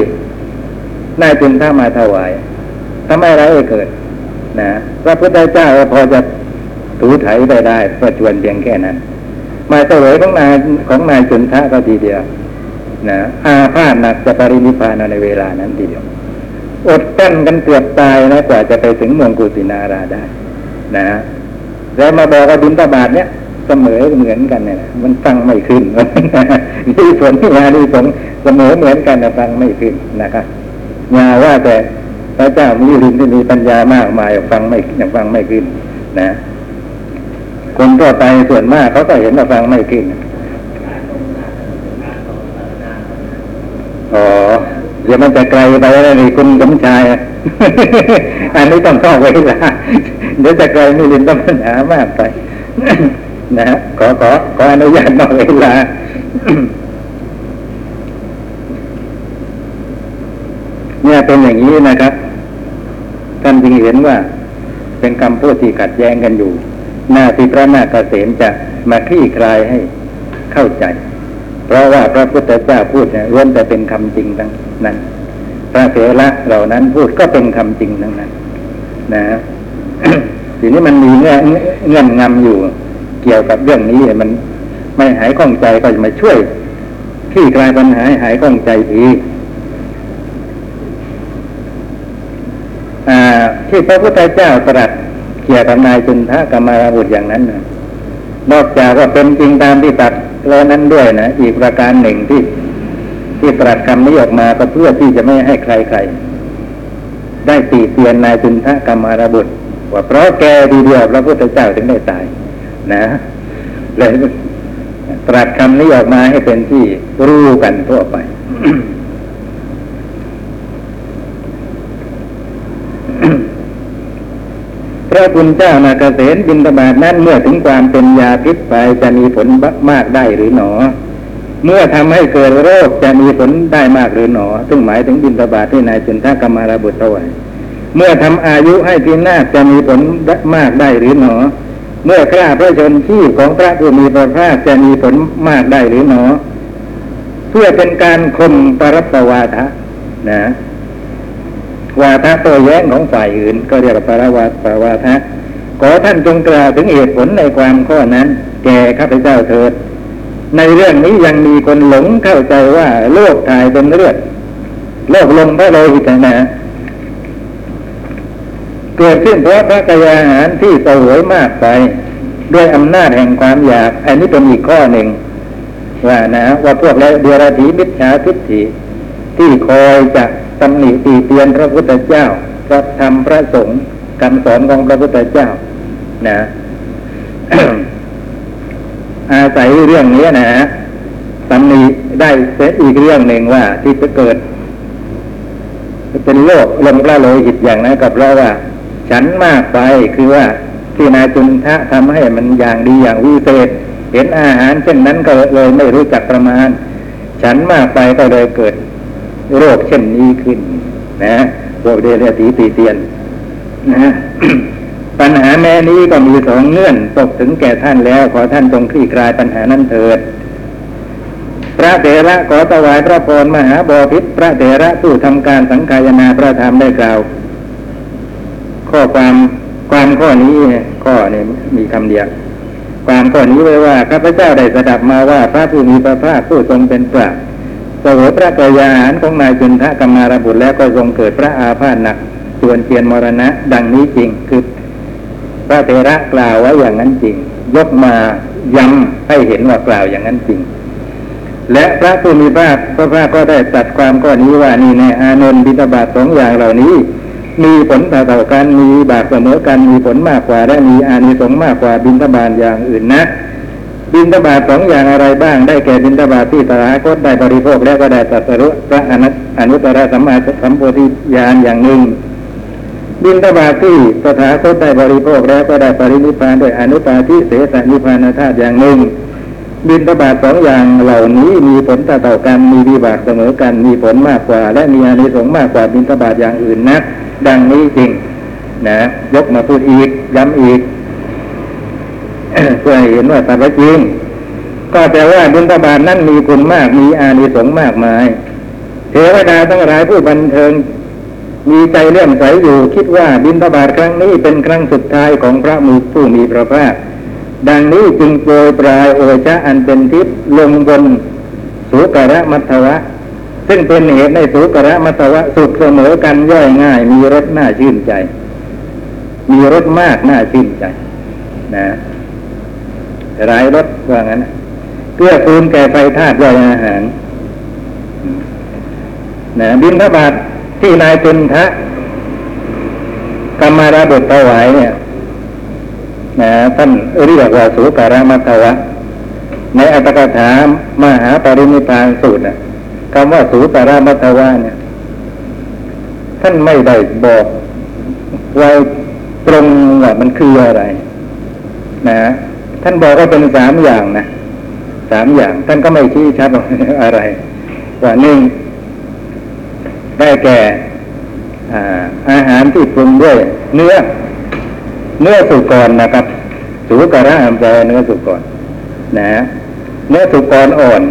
นายจึงถ้ามาถวายทำไมเราเกิด นะพระพุทธเจ้าพอจะถูไถไปได้ประชวนเพียงแค่นั้น มาเสวยของนายของนายจุนทะก็ทีเดียว นะอาพาธหนักจะปรินิพานในเวลานั้นทีเดียว อดกั้นกันเกือบตายนะกว่าจะไปถึงเมืองกุสินาราได้ นะแล้วมาบอกว่าบินตาบาทเนี้ยเสมอเหมือนกันเนี่ยนะมันฟังไม่ขึ้นมีผลงานมีผลเสมอเหมือนกันนะฟังไม่ขึ้นนะครับ อย่าว่าแต่พระเจ้ามีลินที่มีปัญญามากมายฟังไม่ยังฟังไม่ขึ้น นะ คนทั่วไปส่วนมากเขาก็เห็นว่าฟังไม่ขึ้นอ๋อเดี๋ยวมันจะไกลไปแล้วนี่คุณสมชายอันนี้ต้องเข้าเวลาเดี๋ยวจะไกลมีลินต้องปัญหามากไปนะฮะขอขอขออนุญาตนอกเวลา เนี่ยเป็นอย่างนี้นะครับ ท่านจึงเห็นว่า เป็นคำพูดที่ขัดแย้งกันอยู่ หน้าที่พระนาคเกษมจะมาคลี่คลายให้เข้าใจ เพราะว่าพระพุทธเจ้าพูดเนี่ยล้วนแต่เป็นคำจริงทั้งนั้น พระเถระเหล่านั้นพูดก็เป็นคำจริงทั้งนั้น นะทีนี้มันมีเงื่อนเงื่อนงำอยู่ เกี่ยวกับเรื่องนี้มันไม่หายข้องใจก็จะมาช่วยคลี่คลายปัญหาให้หายข้องใจทีอ่า ที่พระพุทธเจ้าตรัสเกี่ยวกับนายจุนทะกรรมาราบุตรอย่างนั้นนะนอกจากว่าเป็นจริงตามที่ตรัสแล้วนั้นด้วยนะอีกประการหนึ่งที่ที่ตรัสคำนี้ออกมาก็เพื่อที่จะไม่ให้ใครๆได้ตีเตียนนายจุนทะกรรมาราบุตรว่าเพราะแกดีเดียวพระพุทธเจ้าถึงได้ตาย นะเลยตรัสคำนี้ออกมาให้เป็นที่รู้กันทั่วไป ระคุณเจ้านาเกษตบินตบาทนั้นเมื่อถึงความเป็นยาพิษไปจะมีผลมากได้หรือหนอ เมื่อทำให้เกิดโรคจะมีผลได้มากหรือหนอ ซึ่งหมายถึงบินตบาทที่นายจุนทากรรมาราบุตรเอาไว้เมื่อทำอายุให้พินาศจะมีผลมากได้หรือหนอ เมื่อฆ่าพระชนชีพของพระผู้มีพระภาคจะมีผลมากได้หรือหนอ เพื่อเป็นการคมปรัตวาทะนะ วาทะโต้แย้งของฝ่ายอื่น ก็เรียกว่าปรวาปรวาทะขอท่านจงกล่าวถึงเหตุผลในความข้อนั้น แก่ข้าพเจ้าเถิด ในเรื่องนี้ยังมีคนหลงเข้าใจว่าโลกถ่ายเป็นเลือดโลกลงพระโลหิตนะเกิดขึ้นเพราะพระกายอาหารที่สวยมากไป ด้วยอำนาจแห่งความอยาก อันนี้เป็นอีกข้อหนึ่ง ว่านะ ว่าพวกแล้วเดรัจฉีมิจฉาทิฏฐิที่คอยจะ ตำหนิตีเตียนพระพุทธเจ้า พระธรรมพระสงฆ์คำสอนของพระพุทธเจ้า นะ อาศัยเรื่องนี้นะตำหนิได้เสียอีกเรื่องหนึ่งว่าที่จะเกิดเป็นโรคลมพระโลหิตอย่างนั้นกับเราว่า ฉันมากไปคือว่าที่นายจุนทะทำให้มันอย่างดีอย่างวิเศษ เห็นอาหารเช่นนั้นก็เลยไม่รู้จักประมาณ ฉันมากไปก็เลยเกิด โรคเช่นนี้ขึ้น นะพวกเดรัจฉีตีเตียน นะปัญหาแม้นี้ก็มีสองเงื่อนตกถึงแก่ท่านแล้ว ขอท่านจงคลี่คลายปัญหานั้นเถิด พระเถระขอถวายพระพรมหาบอพิษพระเถระผู้ทำการสังขายนาพระธรรมได้กล่าว ข้อความความข้อนี้ข้อนี้มีคำเดียวความข้อนี้ไว้ว่าข้าพเจ้าได้สดับมาว่าพระผู้มีพระภาคผู้ทรงเป็นพระ เสวยพระกายาหารของนายจุนทะกรรมารบุตรแล้วก็ทรงเกิดพระอาพาธหนักจวนเทียนมรณะ ดังนี้จริงคือพระเถระกล่าวไว้อย่างนั้นจริง ยกมาย้ำให้เห็นว่ากล่าวอย่างนั้นจริง และพระผู้มีพระพระภาคก็ได้ตัดความข้อนี้ว่านี่ในอานนท์บิณฑบาตสองอย่างเหล่านี้ มีผลต่อๆกันมีบาปเสมอกันมีผลมากกว่าและมีอานิสงส์มากกว่าบิณฑบาตอย่างอื่นนะ บิณฑบาตสองอย่างอะไรบ้างได้แก่บิณฑบาตที่ตถาคตได้บริโภคแล้วก็ได้ตรัสรู้พระอนัตอนุตตรสัมมาสัมโพธิญาณอย่างหนึ่งบิณฑบาตที่ตถาคตได้บริโภคแล้วก็ได้ปรินิพานด้วยอนุปาทิเสสนิพานธาตุอย่างหนึ่งบิณฑบาตสองอย่างเหล่านี้มีผลต่อๆกันมีวิบากเสมอกันมีผลมากกว่า และมีอานิสงส์มากกว่าบิณฑบาตอย่างอื่นนะดังนี้จริงนะยกมาพูดอีกย้ำอีก เพื่อให้เห็นว่าตามจริง ก็แต่ว่าบิณฑบาตนั้นมีคุณมากมีอานิสงส์มากมาย เทวดาทั้งหลายผู้บันเทิง มีใจเลื่อมใสอยู่ คิดว่าบิณฑบาตครั้งนี้เป็นครั้งสุดท้ายของพระมูผู้มีพระภาคดังนี้จึงโปรยปลายโอชะอันเป็นทิพย์ลงบนสุกระมัทวะ ซึ่งเป็นเหตุในสุกระมัทวะสุดเสมอกันย่อยง่าย มีรสน่าชื่นใจ มีรสมากน่าชื่นใจ นะ หลายรสว่างั้นเกื้อกูลแก่ไฟธาตุย่อยอาหารนะบินทบาทที่นายจุนทะกรรมาราบุตรถวายเนี่ยนะท่านเรียกว่าสุการมัทวะ ในอัตถกถามหาปรินิพพานสูตรนะคำว่าสุการมัทวะเนี่ย ท่านไม่ได้บอกไว้ตรงว่ามันคืออะไร นะ ท่านบอกว่าเป็นสามอย่างนะสามอย่าง ท่านก็ไม่ชี้ชัดอะไรว่าหนึ่งได้แก่อาอาหารที่ปรุงด้วย เนื้อ เนื้อสุกรนะครับสูกระอัมแปลเนื้อสุกรนะ เนื้อสุกรอ่อน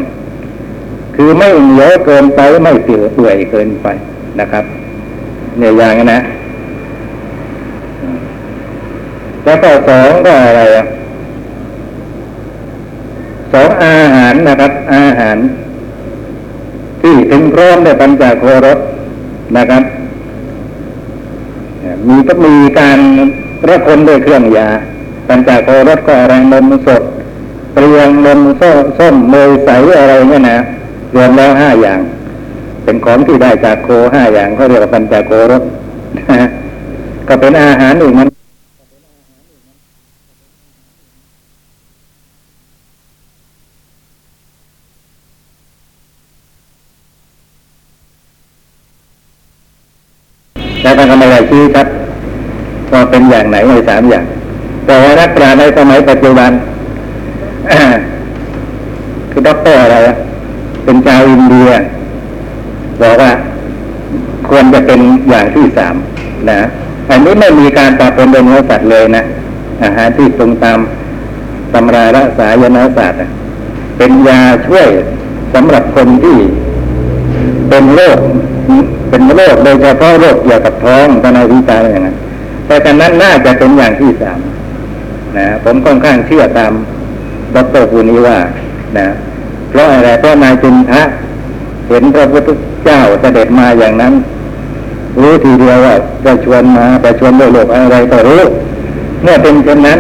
คือไม่เหนียวเกินไปไม่เปื่อยเปื่อยเกินไปนะครับ เนี่ยอย่างนั้นนะแล้วก็สองก็อะไรอะ สองอาหารนะครับ อาหาร ที่ถึงพร้อมในปัญจโครสนะครับ มีก็มีการระคนด้วยเครื่องยา ปัญจโครสก็อะไรนมสดเปลียงนมส้มส้มเนยใสอะไรเนี่ยนะรวมแล้วห้าอย่าง เป็นของที่ได้จากโคห้าอย่างเขาเรียกว่าปัญจโครสก็เป็นอาหารอีกมัน แล้วท่านก็ไม่ได้ ชี้ครับว่าเป็นอย่างไหนในสามอย่าง แต่ว่านักปราชญ์ในสมัยปัจจุบันคือด็อกเตอร์อะไรเป็นชาวอินเดียบอกว่าควรจะเป็นอย่างที่สามนะอันนี้ไม่มีการปรับปรุงเป็นเนื้อสัตว์เลยนะอาหารที่ปรุงตามตำรารักษายนศาสตร์เป็นยาช่วยสำหรับคนที่เป็นโรค เป็นโรคโดยเฉพาะโรคเกี่ยวกับท้องตอนในวิจารณ์อย่างนั้นแต่กันนั้นน่าจะเป็นอย่างที่สามนะผมค่อนข้างเชื่อตามดรภูนี้ว่านะเพราะอะไรเพราะนายจุนทะเห็นพระพุทธเจ้าเสด็จมาอย่างนั้น รู้ทีเดียวว่าจะชวนมาจะชวนด้วยโลกอะไรก็รู้เมื่อเป็นเช่นนั้น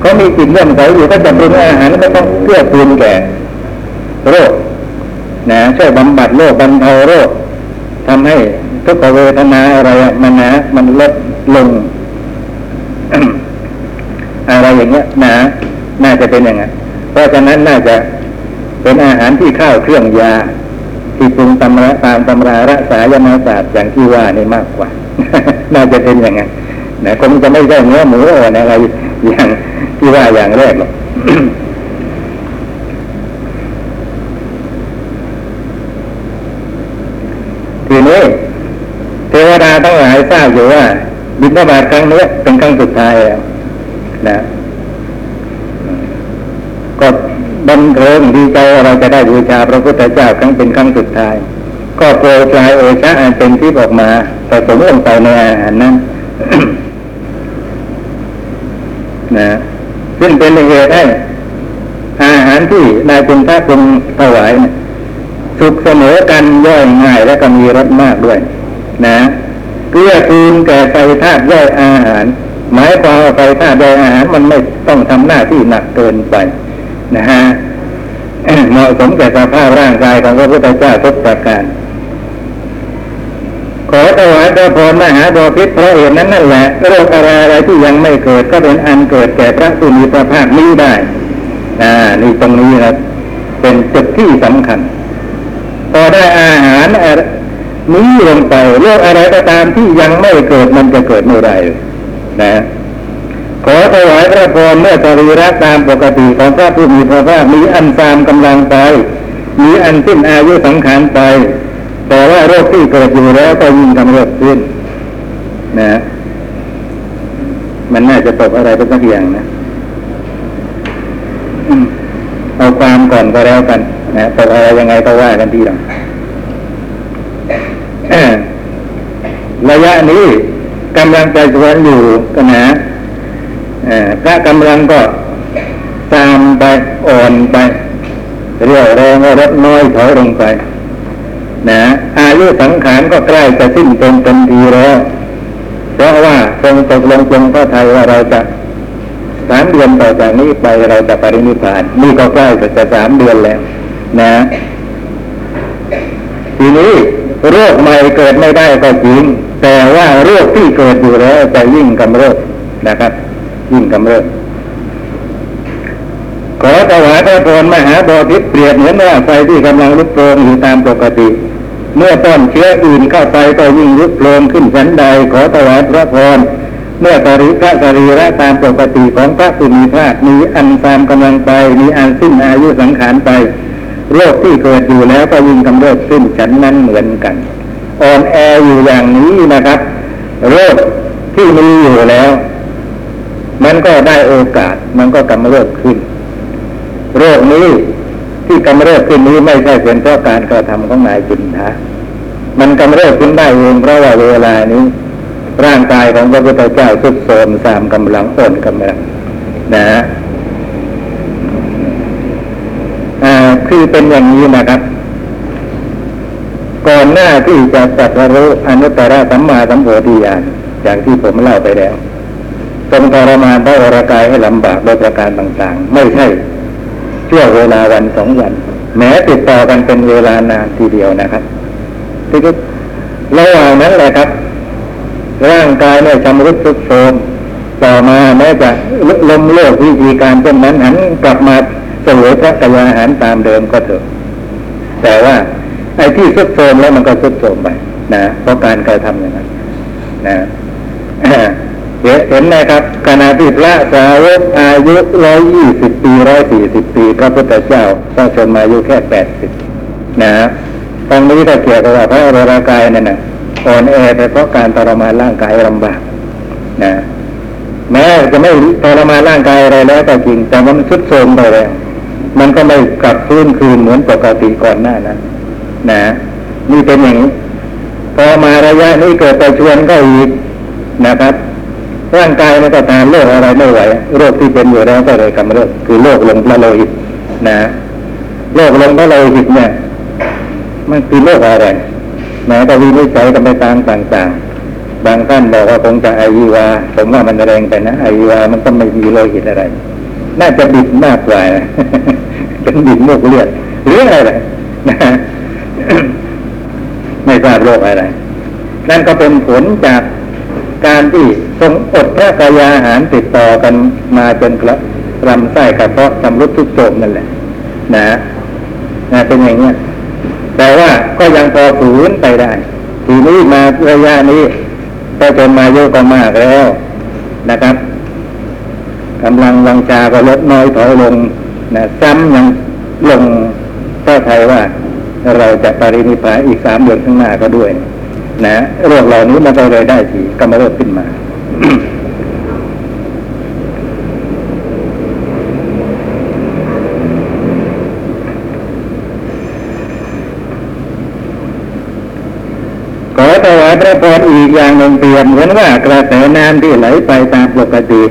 เขามีจิตเลื่อมใสอยู่ก็จะปรุงอาหารก็ต้องเพื่อกูลแก่โรคนะช่วยบำบัดโรคบรรเทาโรค ทำให้ทุกขเวทนาอะไรอะมันนะมันลดลง อะไรอย่างเงี้ยนะน่าจะเป็นอย่างนั้นเพราะฉะนั้นน่าจะเป็นอาหารที่ข้าวเครื่องยา ที่ปรุงตำราตามตำรารักษายนาศาสตร์อย่างที่ว่านี่มากกว่า น่าจะเป็นอย่างนั้นนะคงจะไม่ใช่เนื้อหมูอะไรอย่างที่ว่าอย่างแรกหรอก ทีนี้เทวดา ทั้งหลาทราบอยู่ว่า บิณฑบาตครั้งนี้เป็นครั้งสุดท้ายแล้วนะก็บันเทิงดีใจว่าเราจะได้บูชาพระพุทธเจ้าครั้งเป็นครั้งสุดท้าย ก็โปรยปลายโอชาอันเป็นที่ออกมาผสมลงไปในอาหารนั้นนะซึ่งเป็นเหตุให้อาหารที่นายคุณพระทรงถวายเนี่ยสุกเสมอกันย่อยง่ายและก็มีรสมากด้วย นะ เกื้อกูลแก่ไฟธาตุย่อยอาหาร หมายความว่าไฟธาตุย่อยอาหารมันไม่ต้องทำหน้าที่หนักเกินไป นะฮะเหมาะสมแก่สภาพร่างกายของพระพุทธเจ้าทุกประการขอถวายพระพรมหาบพิษเพราะเหตุนั้นนั่นแหละโรคอะไรอะไรที่ยังไม่เกิดก็เป็นอันเกิดแก่พระสุนีพระภาคนี้ได้ อ่า นี่ตรงนี้นะเป็นจุดที่สำคัญ พอได้อาหาร นี้ลงไปโรคอะไรก็ตามที่ยังไม่เกิดมันจะเกิดเมื่อไรนะขอถวายพระพรเมื่อสรีระตามปกติของพระผู้มีพระภาคมีอันตามกำลังไป มีอันสิ้นอายุสังขารไป แต่ว่าโรคที่เกิดอยู่แล้วก็ยิ่งกำเริบขึ้น นะ มันน่าจะตกอะไรเป็นสักอย่างนะเอาความก่อนก็แล้วกันนะตกอะไรยังไงก็ว่ากันทีหลัง ระยะนี้กำลังใจสวนอยู่กันนะพระกำลังก็ตามไปอ่อนไป เรียวแรงลดน้อยถอยลงไป นะอายุสังขารก็ใกล้จะสิ้นเป็นเต็มทีแล้วเพราะว่าทรงตกลงจงพระไทยว่าเราจะสามเดือนต่อจากนี้ไปเราจะปรินิพพาน นี่ก็ใกล้จะสามเดือนแล้ว นะ ทีนี้ โรคใหม่เกิดไม่ได้ก็จริง แต่ว่าโรคที่เกิดอยู่แล้วจะยิ่งกำเริบนะครับ ยิ่งกำเริบขอถวายพระพรมหาบอพิตรเปรียบเหมือนว่าไฟที่กำลังลุกโผล่อยู่ตามปกติ เมื่อต้นเชื้ออื่นเข้าไปก็ยิ่งลุกโผล่ขึ้นชั้นใด ขอถวายพระพรเมื่อตริพระสรีระตามปกติของพระสุนีพระมีอันตามกำลังไปมีอันสิ้นอายุสังขารไป โรคที่เกิดอยู่แล้วก็ยิ่งกำเริบขึ้นฉันนั้นเหมือนกันอ่อนแออยู่อย่างนี้นะครับ โรคที่มีอยู่แล้ว มันก็ได้โอกาส มันก็กำเริบขึ้น โรคนี้ที่กำเริบขึ้นนี้ไม่ใช่เป็นเพราะการกระทำของนายจุนทะมันกำเริบขึ้นได้เองเพราะว่าเวลานี้ ร่างกายของพระพุทธเจ้าทุดโทรมตามกำลังอ่อนกำลังนะฮะอ่าคือ เป็นอย่างนี้นะครับ ก่อนหน้าที่จะตรัสรู้อนุตตรสัมมาสัมโพธิญาณอย่างที่ผมเล่าไปแล้วทรงทรมานพระวรากายให้ลำบากโดยประการต่าง ๆ ไม่ใช่ชั่วเวลาวันสองวัน แม้ติดต่อกันเป็นเวลานานทีเดียวนะครับทีนี้ระหว่างนั้นแหละครับ ร่างกายเนี่ยชำรุดทรุดโทรมต่อมาแม้จะล้มเลิกวิธีการเช่นนั้นหันกลับมา เสวยพระกายอาหารตามเดิมก็เถอะ แต่ว่าไอ้ที่สุดโทมแล้วมันก็สุดโทมไปนะเพราะการกระทำอย่างนั้นนะเห็นไหมครับขณะที่พระสาวกอายุร้อยยี่สิบปีร้อยสี่สิบปีพระพุทธเจ้าต้องชนมาอายุแค่แปดสิบนะตรงนี้ก็เกี่ยวกับว่าพระอรหันกายนั่นนะอ่อนแอไปเพราะการทรมานร่างกายลำบากนะแม้จะไม่ทรมานร่างกายอะไรแล้วก็จริงแต่มันสุดโทรมไปแล้ว มันก็ไม่กลับฟื้นคืนเหมือนปกติก่อนหน้านั้นนะนี่เป็นอย่างนี้พอมาระยะนี้เกิดไปชวนก็อีกนะครับ ร่างกายมันก็ทานโรคอะไรไม่ไหวโรคที่เป็นอยู่แล้วก็เลยกำเริบคือโรคลงพระโลหิตนะโรคลงพระโลหิตเนี่ย มันคือโรคอะไรแม้ก็วินิจฉัยกันไปตามต่าง ๆ บางท่านบอกว่าคงจะไอวีวา ผมว่ามันแรงไปนะไอวีวามันก็ไม่มีโลหิตอะไร น่าจะบิดมากกว่านะเป็นบิดโรคเลือดหรืออะไรนะไม่ทราบโรคอะไร นั่นก็เป็นผลจากการที่ทรงอดพระกายอาหารติดต่อกันมาจนกระลำไส้กระเพาะทำรุดทุกโจมนั่นแหละ นะนะเป็นอย่างนี้แต่ว่าก็ยังพอฝืนไปได้ ทีนี้มาระยะนี้ก็จนมาโยก็มากแล้วนะครับ กำลังวังชาก็ลดน้อยถอยลงนะซ้ำยังลงก็ไทยว่า เราจะปรินิพพานอีกสามเดือนข้างหน้าก็ด้วย นะโรคเหล่านี้มันก็เลยได้ทีก็มาเริ่มขึ้นมาขอถวายพระพรอีกอย่างหนึ่งเปรียบเหมือนว่ากระแสน้ำที่ไหลไปตามปกติ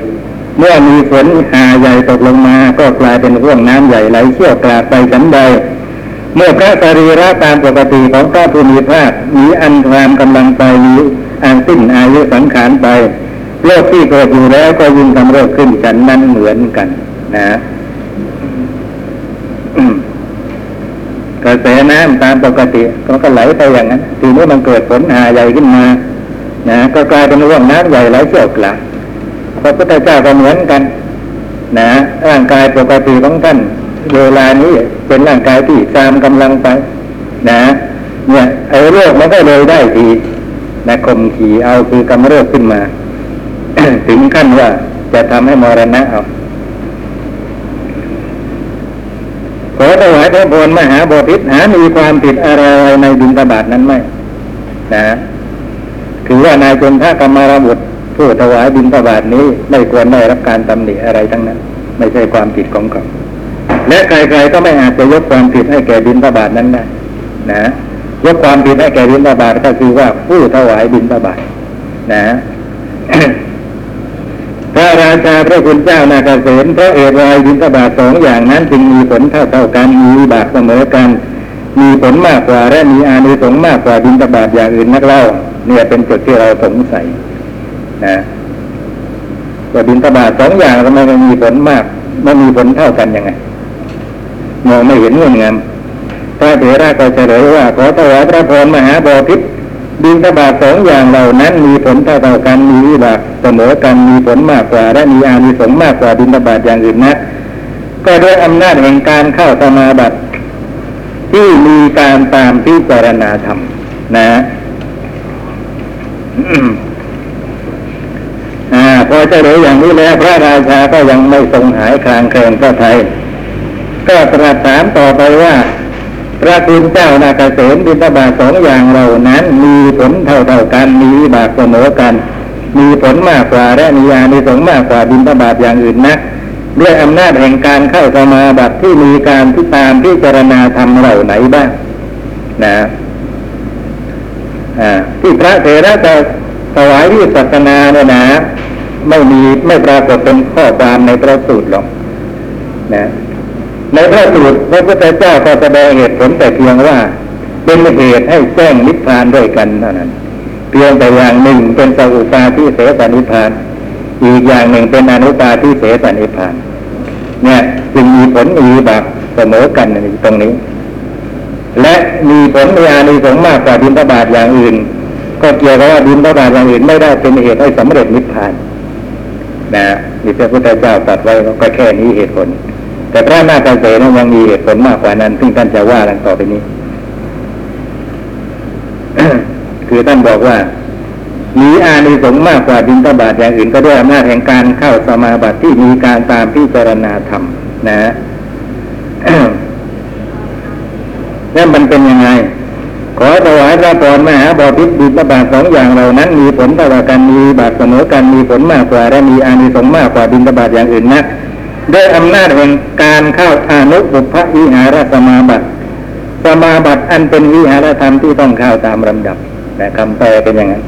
เมื่อมีฝนหาใหญ่ตกลงมาก็กลายเป็นร่วงน้ำใหญ่ไหลเชี่ยวกราดไปฉันใด เมื่อพระสรีระตามปกติของพระภูมิภาคมีอันความกำลังไปมีอันสิ้นอายุสังขารไปโรคที่เกิดอยู่แล้วก็ยิ่งกำเริบขึ้นฉันนั้นเหมือนกัน นะกระแสน้ำตามปกติก็ก็ไหลไปอย่างนั้นทีนี้มันเกิดฝนหาใหญ่ขึ้นมา นะก็กลายเป็นร่วงน้ำใหญ่ไหลเชี่ยวกลาด พระพุทธเจ้าก็เหมือนกัน นะร่างกายปกติของท่านเวลานี้เป็นร่างกายที่ตามกำลังไป นะ เนี่ยไอ้โรคมันก็เลยได้ทีนะข่มขี่เอาคือกำเริบขึ้นมา ถึงขั้นว่าจะทำให้มรณะเอาขอถวายพระพรมหาบพิตรหามีความผิดอะไรในบิณฑบาตนั้นไหมนะ คือว่านายจนท่ากรรมารบุตร ผู้ถวายบิณฑบาตนี้ไม่ควรได้รับการตำหนิอะไรทั้งนั้น ไม่ใช่ความผิดของเขาและใครๆก็ไม่อาจจะยกความผิดให้แก่บิณฑบาตนั้นได้นะยกความผิดให้แก่บิณฑบาตก็คือว่าผู้ถวายบิณฑบาตนะพระราชาพระคุณเจ้านาคเกษมพระเอรายบิณฑบาตสองอย่างนั้นจึงมีผลเท่าเท่ากันมีบาทเสมอกัน มีผลมากกว่าและมีอานิสงส์มากกว่าบิณฑบาตอย่างอื่นนักเล่า เนี่ยเป็นจุดที่เราสงสัย นะว่บินตบาทสองอย่างทำไมมันมีผลมากมันมีผลเท่ากันยังไงมองไม่เห็นเงื่อนงำพระเถระก็เฉลยว่าขอถวายพระพรมหาบพิตรบินตบาทสองอย่างเหล่านั้นมีผลเท่าเท่ากันมีวิบากเสมอกันมีผลมากกว่า และมีอานิสงส์มากกว่าบินตบาทอย่างอื่นนะก็ด้วยอำนาจแห่งการเข้าสมาบัติที่มีการตามพิจารณาธรรมนะ พอเฉลยอย่างนี้แล้วพระราชาก็ยังไม่ทรงหายคลางแคลงพระไทย ก็ตรัสถามต่อไปว่า พระคุณเจ้านาเกษมบิณฑบาสองอย่างเหล่านั้นมีผลเท่าเท่ากันมีวิบากเสมอกัน มีผลมากกว่าและมีอานิสงมากกว่าบิณฑบาตอย่างอื่นนะด้วยอำนาจแห่งการเข้าสมาบัติที่มีการที่ตามพิจารณาธรรมเหล่าไหนบ้างนะที่พระเถระจะถวายวิสัชนาเนี่ยนะ ไม่มีไม่ปรากฏเป็นข้อความในพระสูตรหรอกนะในพระสูตรพระพุทธเจ้าก็แสดงเหตุผลแต่เพียงว่า เป็นเหตุให้แจ้งนิพพานด้วยกันเท่านั้น เพียงแต่อย่างหนึ่งเป็นสัอุปาทิเสสนิพพาน อีกอย่างหนึ่งเป็นอนุปาทิเสสนิพพาน เนี่ยจึงมีผลมีบากเสมอกันในตรงนี้ และมีผลมีอานิสงส์มากกว่าบินทบาทอย่างอื่น ก็เกี่ยวกับว่าบินทบาทอย่างอื่นไม่ได้เป็นเหตุให้สำเร็จนิพพาน นะนี่พระพุทธเจ้าตรัสไว้ก็แค่นี้เหตุผล แต่พระนาคเษนนั้นยังมีเหตุผลมากกว่านั้น ซึ่งท่านจะว่ากันต่อไปนี้ คือท่านบอกว่ามีอานิสงส์มากกว่าบินทบาทอย่างอื่นก็ด้วยอำนาจแห่งการเข้าสมาบัติที่มีการตามพิจารณาธรรมนะนั่นมันเป็นยังไง ขอถวายพระพรมหาบพิตรบิณฑบาตสองอย่างเหล่านั้นมีผลเท่ากันมีบาทเสมอกันมีผลมากกว่าและมีอานิสงส์มากกว่าบิณฑบาตอย่างอื่นนักด้วยอำนาจแห่งการเข้าอานุบุพวิหารสมาบัติสมาบัติอันเป็นวิหารธรรมที่ต้องเข้าตามลำดับแต่คำแปลเป็นอย่างนั้น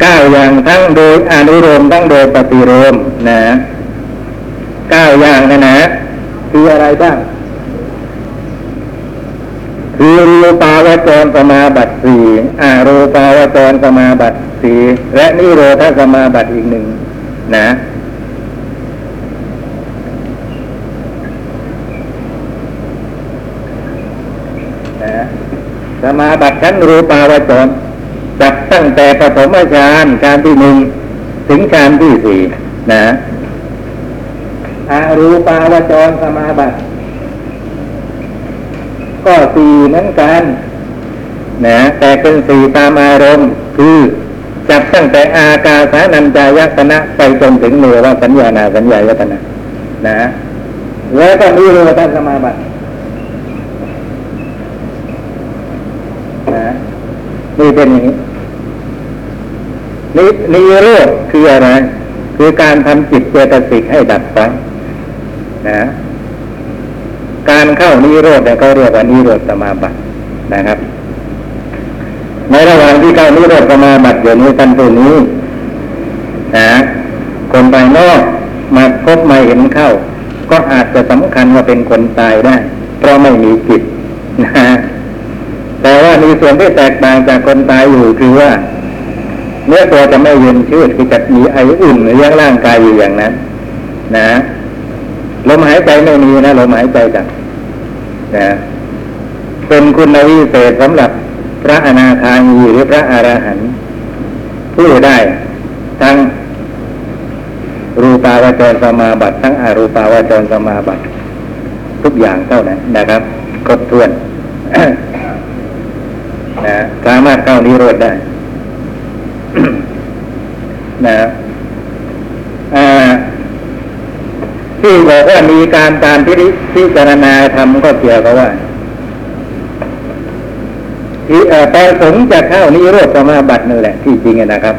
เก้าอย่างทั้งโดยอนุโลมทั้งโดยปฏิโลมนะเก้าอย่างนะนะคืออะไรบ้าง คือรูปาวจรสมาบัติสี่อารูปาวจรสมาบัติสี่และนิโรธสมาบัติอีกหนึ่งนะนะสมาบัติชั้นรูปาวจรจับตั้งแต่ปฐมฌานฌานที่หนึ่งถึงฌานที่สี่นะอารูปาวจรสมาบัติ ก็สี่เหมือนกันนะแต่เป็นสี่ตามอารมณ์ คือจับตั้งแต่อากาสานัญจายตนะไปจนถึงเนวสัญญานาสัญญายตนะนะ แล้วก็นิโรธสมาบัตินะนี่เป็นอย่างนี้นินิโรธคืออะไร คือการทำจิตเจตสิกให้ดับไปนะ การเข้านิโรธเนี่ยเขาเรียกว่านิโรธสมาบัตินะครับ ในระหว่างที่เข้านิโรธสมาบัติอยู่นี้ท่านผู้นี้นะคนภายนอกมาพบมาเห็นเข้า ก็อาจจะสำคัญว่าเป็นคนตายได้ เพราะไม่มีจิตนะแต่ว่ามีส่วนที่แตกต่างจากคนตายอยู่คือว่าเนื้อตัวจะไม่เย็นชืดคือจะมีไออุ่นเลี้ยงร่างกายอยู่อย่างนั้น นะ ลมหายใจไม่มีนะลมหายใจจังนะเป็นคุณวิเศษสำหรับพระอนาคามีหรือพระอรหันต์ผู้ได้ทั้งรูปาวจรสมาบัติทั้งอรูปาวจรสมาบัติทุกอย่างเท่านั้นนะครับครบถ้วนนะสามารถเข้านิโรธได้นะอ่า ที่บอกว่ามีการตามพิพิจารณาทำก็เกี่ยวกับว่าที่ประสงค์จะเข้านิโรธสมาบัตินั่นแหละที่จริงนะครับ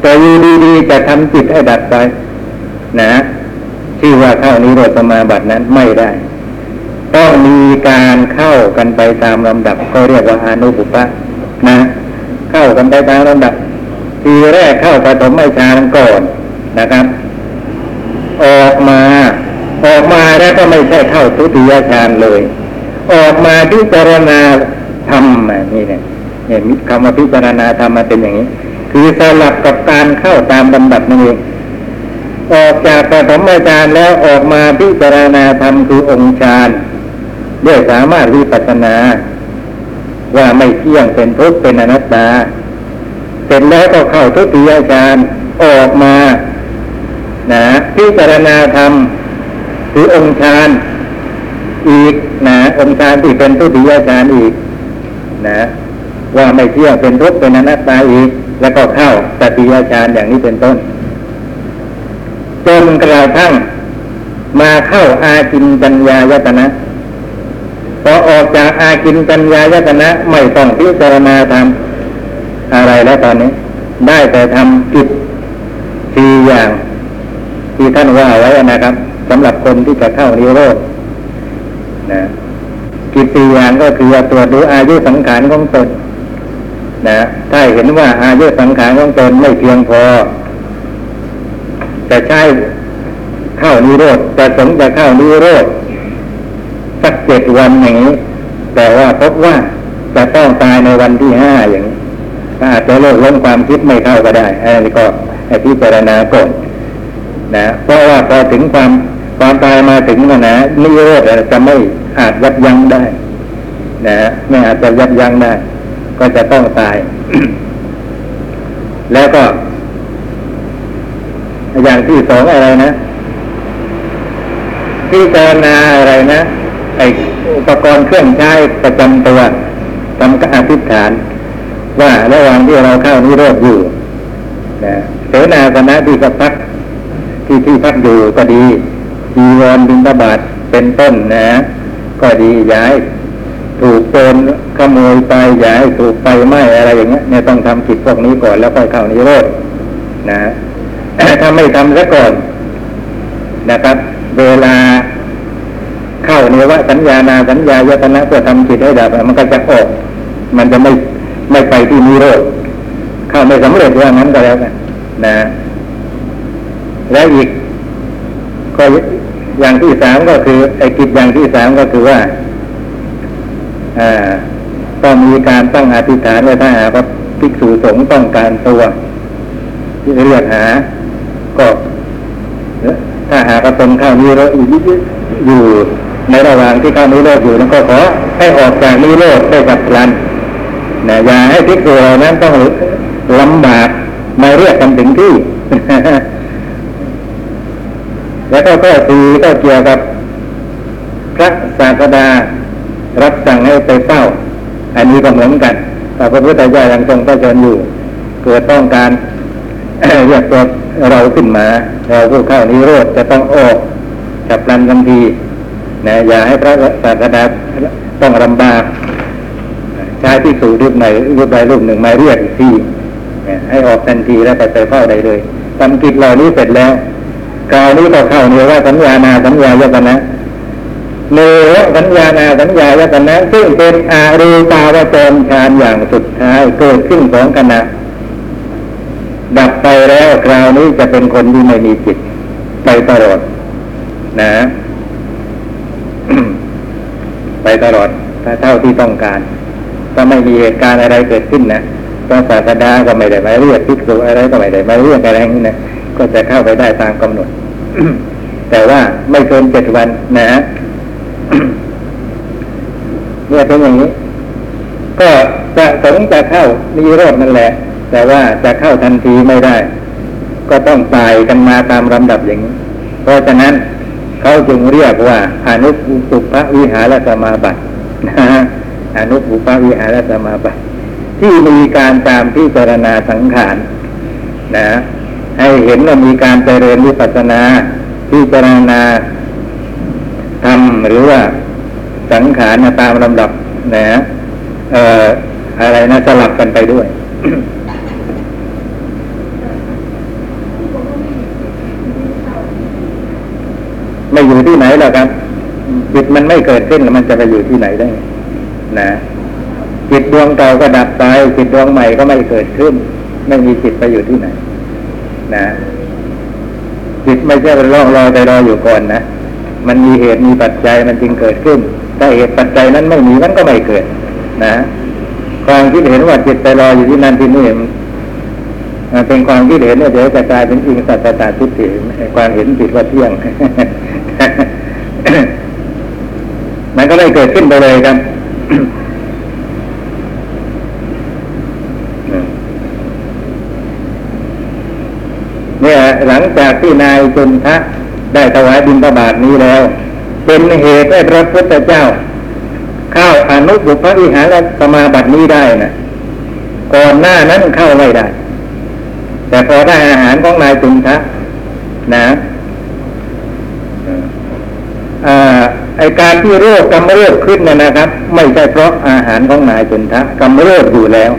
แต่อยู่ดีๆจะทำจิตให้ดับไป นะชื่อว่าเข้านิโรธสมาบัตินั้นไม่ได้ต้องมีการเข้ากันไปตามลำดับก็เรียกว่าอนุปุปะนะ เข้ากันไปตามลำดับ ทีแรกเข้าปฐมฌานก่อนนะครับ ออกมา แล้วก็ไม่ใช่เข้าทุติยฌานเลย ออกมาพิจารณาธรรมนี่เนี่ยเนี่ยคำว่าพิจารณาธรรมมาเป็นอย่างนี้ คือสลับกับการเข้าตามลำดับนั่นเองออกจากปฐมฌานแล้วออกมาพิจารณาธรรมคือองค์ฌานด้วยสามารถวิปัสสนา ว่าไม่เที่ยงเป็นทุกข์เป็นอนัตตาเสร็จแล้วก็เข้าทุติยฌานออกมานะพิจารณาธรรม คือองค์ฌานอีกนะองค์ฌานที่เป็นทุติยฌานอีก นะ ว่าไม่เที่ยงเป็นทุกข์เป็นอนัตตาอีก แล้วก็เข้าตติยฌานอย่างนี้เป็นต้นจนกระทั่งมาเข้าอาจินจัญญายตนะพอออกจากอากินจัญญายตนะไม่ต้องพิจารณาทำอะไรแล้วตอนนี้ ได้แต่ทำกิจสี่อย่างที่ท่านว่าไว้นะครับ สำหรับคนที่จะเข้านิโรธนะกิจสี่อย่างก็คือตรวจดูอายุสังขารของตนนะถ้าเห็นว่าอายุสังขารของตนไม่เพียงพอจะใช้เข้านิโรธจะสงจะเข้านิโรธสักเจ็ดวันอย่างนี้ แต่ว่าพบว่าจะต้องตายในวันที่ห้าอย่างนี้อาจจะเลิกล้มความคิดไม่เข้าก็ได้อันนี้ก็ให้พิจารณาก่อนนะเพราะว่าพอถึงความ ความตายมาถึงนะนะนิโรธจะไม่อาจยับยั้งได้ นะไม่อาจจะยับยั้งได้ ก็จะต้องตาย แล้วก็ อย่างที่สองอะไรนะพิจารณาอะไรนะไออุปกรณ์เครื่องใช้ประจำตัวทำกอธิษฐาน ว่าระหว่างที่เราเข้านิโรธอยู่นะเสนาสนะที่กพักที่ที่พักอยู่ก็ดี จีวรบินตบาทเป็นต้นนะ ก็ดีย้ายถูกโจรขโมยไปย้ายถูกไฟไหม้อะไรอย่างเงี้ยเนี่ยต้องทำกิจพวกนี้ก่อนแล้วค่อยเข้านิโรธนะถ้าไม่ทำซะก่อนนะครับ เวลาเข้าเนวสัญญานาสัญญายตนะเพื่อทำจิตให้ดับมันก็จะออก มันจะไม่ไม่ไปที่นิโรธเข้าไม่สำเร็จว่างั้นก็แล้วกันนะ แล้วอีกก็ อย่างที่สามก็คือไอ้กิจอย่างที่สามก็คือว่าต้องมีการตั้งอธิษฐานไว้ถ้าหากว่าภิกษุสงฆ์ต้องการตัวที่เรียกหา ก็ถ้าหากว่าตนข้านิโรธอยู่ในระหว่างที่ข้านิโรธอยู่นั้นก็ขอให้ออกจากนิโรธได้กับพลันนะอย่าให้ภิกษุเหล่านั้นต้องลำบากมาเรียกกันถึงที่ แล้วก็ข้อสี่ก็เกี่ยวกับ พระศาสดารับสั่งให้ไปเฝ้า อันนี้ก็เหมือนกันแต่พระพุทธเจ้ายังทรงพระชนอยู่ เกิดต้องการเรียกตัวเราขึ้นมาเราผู้เข้านิโรธจะต้องออกจับรันทันทีนะอย่าให้พระศาสดาต้องลำบากใช้ที่สูรูปไหนรูปใดรูปหนึ่งมาเรียกอีกทีให้ออกทันทีแล้วไปไปเฝ้าได้เลยทำกิจเหล่านี้เสร็จแล้ว คราวนี้ก็เข้าเนื้อว่าสัญญานาสัญญายตนะเนื้อสัญญานาสัญญายตนะซึ่งเป็นอารูปาวจรฌานอย่างสุดท้ายเกิดขึ้นสองขณะดับไปแล้วคราวนี้จะเป็นคนที่ไม่มีจิตไปตลอดนะ ไปตลอดถ้าเท่าที่ต้องการถ้าไม่มีเหตุการณ์อะไรเกิดขึ้นนะพระศาสดาก็ไม่ได้มาเรียกภิกษุอะไรก็ไม่ได้มาเรียกอะไรนี่นะก็จะเข้าไปได้ตามกำหนด แต่ว่าไม่เกินเจ็ดวันนะฮะเนี่ยเป็นอย่างนี้ ก็จะสงจะเข้านิโรธนั่นแหละ แต่ว่าจะเข้าทันทีไม่ได้ ก็ต้องตายกันมาตามลำดับอย่างนี้ เพราะฉะนั้นเขาจึงเรียกว่าอนุปุปะวิหารสมาบัตินะอนุปุปะวิหารสมาบัติที่มีการตามพิจารณาสังขารนะ ให้เห็นว่ามีการเจริญวิปัสสนาพิจารณาทำหรือว่าสังขารตามลำดับนะเอ่ออะไรนะสลับกันไปด้วยไม่อยู่ที่ไหนหรอกครับจิตมันไม่เกิดขึ้นแล้วมันจะไปอยู่ที่ไหนได้ นะจิตดวงเก่าก็ดับไปจิตดวงใหม่ก็ไม่เกิดขึ้น ไม่มีจิตไปอยู่ที่ไหน นะจิตไม่ใช่เป็นร่องรอยไปรออยู่ก่อนนะมันมีเหตุมีปัจจัยมันจึงเกิดขึ้น ถ้าเหตุปัจจัยนั้นไม่มีมันก็ไม่เกิด นะความคิดเห็นว่าจิตไปรออยู่ที่นั่นที่นี่อ่าเป็นความคิดเห็นเนี่ยเดี๋ยวจะกลายเป็นอิงสัจตาทิฏฐิความเห็นผิดว่าเที่ยงมันก็เลยเกิดขึ้นไปเลยครับ เนี่ยหลังจาก ที่นายจุนทะได้ถวายบิณฑบาตนี้แล้ว เป็นเหตุให้พระพุทธเจ้า เข้าอนุบุพวิหารสมาบัตินี้ได้นะก่อนหน้านั้นเข้าไม่ได้ แต่พอได้อาหารของนายจุนทะนะอ่าไอการที่โรคกำเริบขึ้นนะนะครับ ไม่ใช่เพราะอาหารของนายจุนทะกำเริบอยู่แล้ว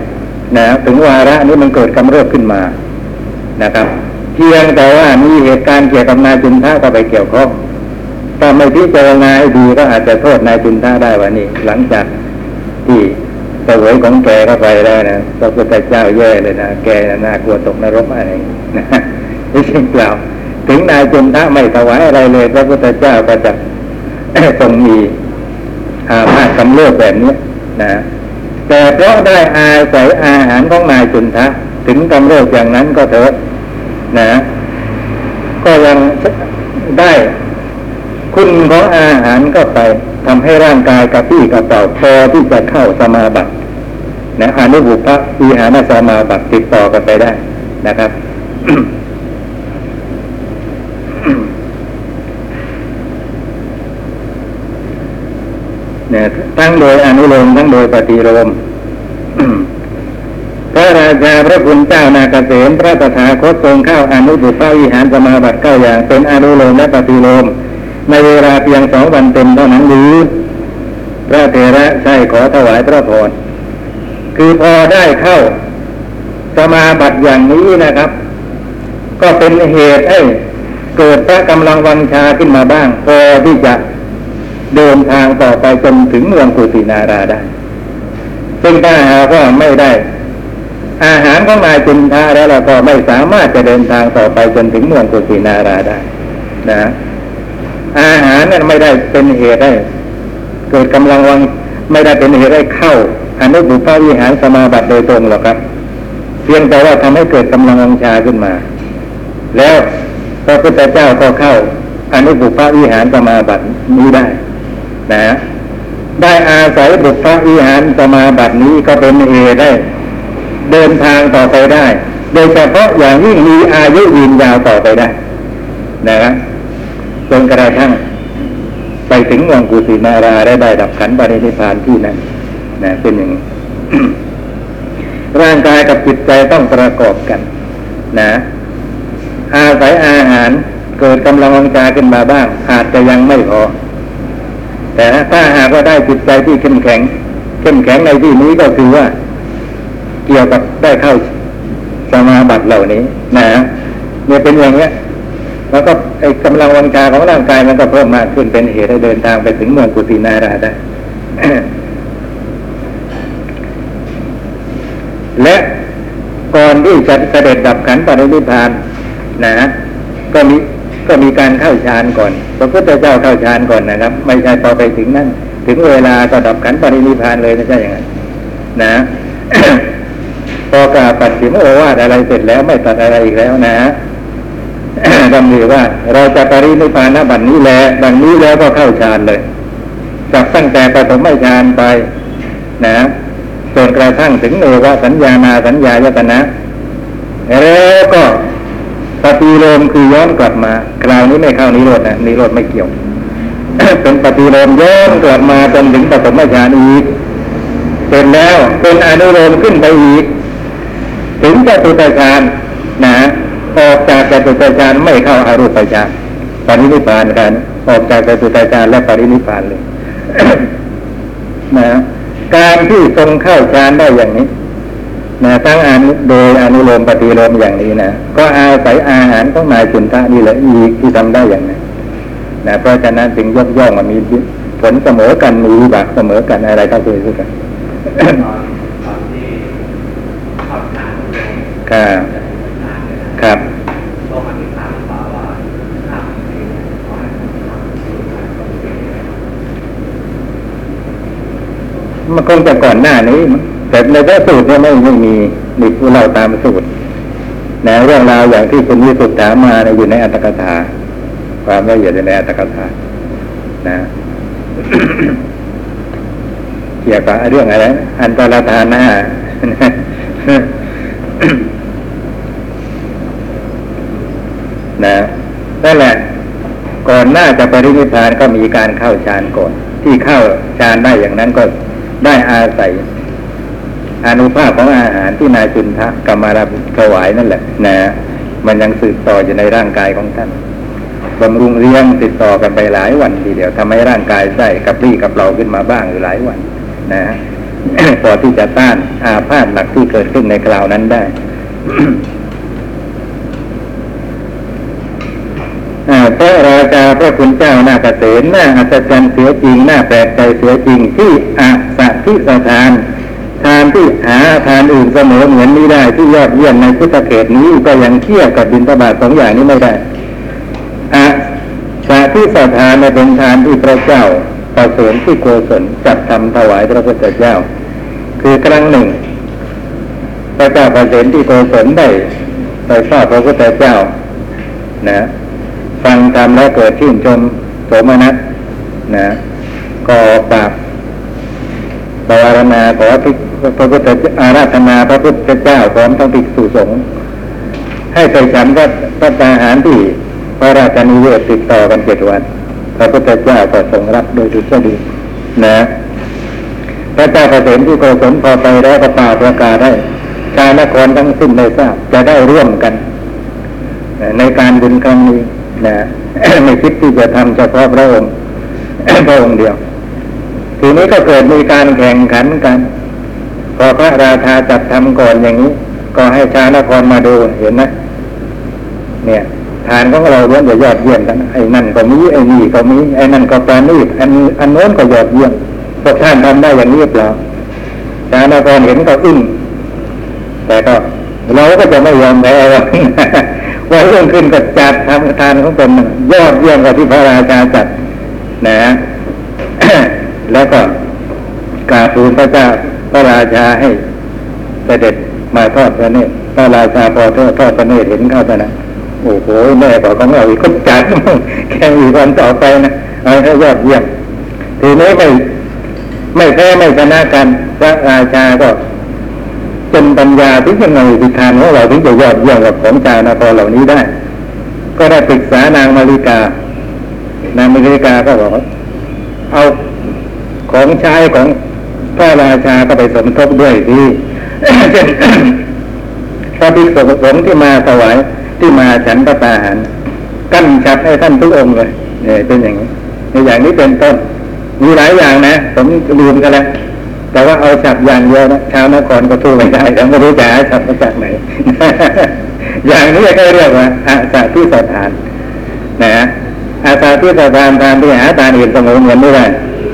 นะถึงวาระนี้มันเกิดกำเริบขึ้นมานะครับ พียงแต่ว่ามีเหตุการณ์เกี่ยวกับนายจุนทะก็ไปเกี่ยวข้องถ้าไม่พิจารณาให้ดีก็อาจจะโทษนายจุนทะได้วันนี้ หลังจากที่เวยของแกเข้าไปแล้วนะพระพุทธเจ้าแย่เลยนะแกน่ากลัวตกนรกอะไรนะนี่จริงเปล่าถึงนายจุนทะไม่ถวายอะไรเลย พระพุทธเจ้าก็จะทรงมีอาภาษกำเริบแบบนี้นะแต่เพราะได้อาศัยอาหารของนายจุนทะ ถึงกำเริบอย่างนั้นก็เถอะ นะ ก็ยังได้คุณของอาหารก็ไปทำให้ร่างกายกระปี้กระเป๋าพอที่จะเข้าสมาบัตินะอนุบุพะวิหารสมาบัติติดต่อกันไปได้นะครับ เนี่ยทั้งโดยอนุโลมทั้งโดยปฏิโลม พระราชาพระคุณเจ้านาเกษมพระตถาคตทรงเข้าอนุบุพวิหารสมาบัติเก้าอย่างเป็นอนุโลมและปฏิโลม ในเวลาเพียงสองวันเต็มเท่านั้นหรือพระเถระใช่ขอถวายพระพรคือพอได้เข้าสมาบัติอย่างนี้นะครับ ก็เป็นเหตุให้เกิดพระกำลังวังชาขึ้นมาบ้าง พอที่จะเดินทางต่อไปจนถึงเมืองกุสินาราได้ ซึ่งถ้าหากว่าไม่ได้ อาหารของนายจุนทาแล้วเราก็ไม่สามารถจะเดินทางต่อไปจนถึงเมืองกุสินาราได้ นะ อาหารนั้นไม่ได้เป็นเหตุให้เกิดกำลังวังไม่ได้เป็นเหตุให้เข้าอนุบุพวิหารสมาบัติโดยตรงหรอกครับ เพียงแต่ว่าทำให้เกิดกำลังวังชาขึ้นมา แล้วพระพุทธเจ้าก็เข้าอนุบุพวิหารสมาบัตินี้ได้ นะ ได้อาศัยบุพวิหารสมาบัตินี้ก็เป็นเหตุได้ เดินทางต่อไปได้ โดยเฉพาะอย่างยิ่งมีอายุยืนยาวต่อไปได้ นะจนกระทั่งไปถึงเมืองกุสินาราได้ได้ดับขันปรินิพพานที่นั้นนะเป็นอย่างนี้ร่างกายกับจิตใจต้องประกอบกัน นะอาศัยอาหารเกิดกำลังวังชาขึ้นมาบ้าง อาจจะยังไม่พอ แต่ถ้าหากว่าได้จิตใจที่เข้มแข็ง เข้มแข็งในที่นี้ก็คือว่า เกี่ยวกับได้เข้าสมาบัติเหล่านี้นะเนี่ยเป็นอย่างเงี้ยแล้วก็ไอ้กำลังวังชาของร่างกายมันก็เพิ่มมากขึ้นเป็นเหตุให้เดินทางไปถึงเมืองกุสินาราได้และก่อนที่จะเสด็จดับขันปรินิพานนะก็มีก็มีการเข้าฌานก่อน พระพุทธเจ้าเข้าฌานก่อนนะครับ ไม่ใช่พอไปถึงนั่นถึงเวลาก็ดับขันปรินิพพานเลยไม่ใช่อย่างนั้นนะ พอกาบปัดสิมโอวาทอะไรเสร็จแล้วไม่ตัดอะไรอีกแล้วนะดำริว่าเราจะปรินิพพานบัดนี้แลดังนี้แล้วก็เข้าฌานเลยจากตั้งแต่ปฐมฌานไป นะจนกระทั่งถึงเนวสัญญานาสัญญายตนะ แล้วก็ปฏิโลมคือย้อนกลับมา คราวนี้ไม่เข้านิโรธนะนิโรธไม่เกี่ยว เป็นปฏิโลมย้อนกลับมาจนถึงปฐมฌานอีกเสร็จแล้วเป็นอนุโลมขึ้นไปอีก งจตุตฌานนะออกจากจตุตฌานไม่เข้าอารูปฌานปรินิพานกันออกจากจตุตฌานและปรินิพานเลยนะการที่ทรงเข้าฌานได้อย่างนี้นะทั้งอานุโดยอนุโลมปฏิโลมอย่างนี้นะก็อาศัยอาหารของนายจุนทะนี่แหละอีกที่ทำได้อย่างนั้นนะเพราะฉะนั้นถึงยกย่องมามีผลเสมอกันมีวิบากเสมอกันอะไรก็คือกัน ครับครับมันคงจะก่อนหน้านี้ แต่ในพระสูตรเนี่ยไม่ไม่มีนี่ผู้เราตามสูตรนะเรื่องราวอย่างที่คุณวิสุทธ์ถามมาเนี่ยอยู่ในอัตถกถา ความละเอียดอยู่ในอัตถกถา นะเกี่ยวกับเรื่องอะไร อันตรธานา นะนั่นแหละก่อนหน้าจะปรินิพานก็มีการเข้าฌานก่อน ที่เข้าฌานได้อย่างนั้นก็ได้อาศัยอนุภาพของอาหารที่นายจุนทะกรรมารับถวายนั่นแหละนะ มันยังสืบต่ออยู่ในร่างกายของท่านบำรุงเลี้ยงติดต่อกันไปหลายวันทีเดียวทำให้ร่างกายไส้กับรี่กับเราขึ้นมาบ้างอยู่หลายวัน นะพอที่จะต้านอาพาธหนักที่เกิดขึ้นในคราวนั้นได้ อ่า พระราชาพระคุณเจ้าหน้าเกษมหน้าอัศจรรย์เสียจริงหน้าแปลกใจเสียจริงที่อาสัที่สถานทานที่หาทานอื่นเสมอเหมือนนี้ได้ที่ยอดเยี่ยมในพุทธเขตนี้ก็ยังเทียบกับบินทบาทสองอย่างนี้ไม่ได้อาสาที่สถานเป็นทานที่พระเจ้าประเสริฐที่โกศลจัดทำถวายพระพุทธเจ้า คือครั้งหนึ่ง พระเจ้าประเสริฐที่โกศลได้ไปทราบพระพุทธเจ้านะ ฟังธรรมแล้วเกิดชื่นชมโสมนัสนะก็กราบปวารณาขอพระพุทธเจ้าอาราธนาพระพุทธเจ้าพร้อมทั้งภิกษุสงฆ์ให้ไปฉันพระพระทหารที่พระราชนิเวศติดต่อกันเจ็ดวัน พระพุทธเจ้าก็ทรงรับโดยดุษฎีนะ พระเจ้าเกษมที่โกศลพอไปแล้วก็ป่าประกาศได้ชาวนครทั้งสิ้นได้ทราบจะได้ร่วมกัน ในการบุญครั้งนี้ นะไม่คิดที่จะทำเฉพาะพระองค์พระองค์เดียว ทีนี้ก็เกิดมีการแข่งขันกัน พอพระราชาจัดทำก่อนอย่างนี้ ก็ให้ชาวนครมาดูเห็นไหมเนี่ยทานของเราล้วนจะยอดเยี่ยมกันไอ้นั่นก็มีไอ้นี่ก็มีไอ้นั่นก็ปราณีตอันอันโน้นก็ยอดเยี่ยมพวกท่านทำได้อย่างนี้เปล่าชาวนครเห็นก็อึ้งแต่ก็เราก็จะไม่ยอมแพ้ว่า ว่าเรื่องขึ้นก็จัดทำทานของตนยอดเยี่ยมกว่าที่พระราชาจัดนะแล้วก็กราบทูลพระเจ้าพระราชาให้เสด็จมาทอดพระเนตรพระราชาพอทอดทอดพระเนตรเห็นเข้าไปนะโอ้โหแม่บอกของเราอีกก็จัดแข่งอีกวันต่อไปนะเอาให้ยอดเยี่ยมทีนี้ไม่ไม่แพ้ไม่ชนะกันพระราชาก็ จนปัญญาที่ยังไงทิทานของเราถึงจะยอดเยี่ยมกับของจานครเหล่านี้ได้ ก็ได้ปรึกษานางมาริกา นางมาริกาก็บอกเอาของใช้ของพระราชาก็ไปสมทบด้วยที่เช่นพระภิกษุสงฆ์ที่มาถวายที่มาฉันพระตาหารกั้นชัดให้ท่านทุกองค์เลยเนี่ยเป็นอย่างนี้ในอย่างนี้เป็นต้น มีหลายอย่างนะ ผมลืมกันแล้ว แต่ว่าเอาฉับอย่างเดียวนะชาวนครก็สู้ไม่ได้แต่ไม่รู้จะหาฉับมาจากไหน อย่างนี้ก็เรียกว่าอาสาที่สถาน นะอาสาที่สถานทานที่หาทานอื่นเสมอเหมือนไม่ได้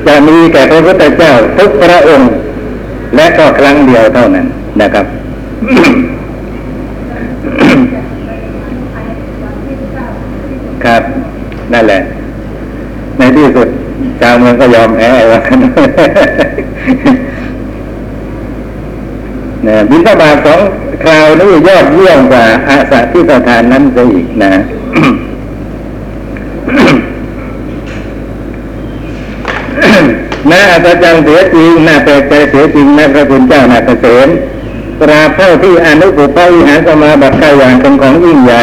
จะมีแก่พระพุทธเจ้าทุกพระองค์ และก็ครั้งเดียวเท่านั้นนะครับครับ นั่นแหละ ในที่สุดชาวเมืองก็ยอมแพ้ว่ากัน บินทบาทสองคราวนี้ยอดเยี่ยมกว่าอาสาที่สถานนั้นซะอีกนะน่าอัศจรรย์เสียจริงน่าแปลกใจเสียจริงนะพระคุณเจ้านาเกษมตราเท่าที่อนุปุพวิหารสมาบัติก้าอย่างเป็นของยิ่งใหญ่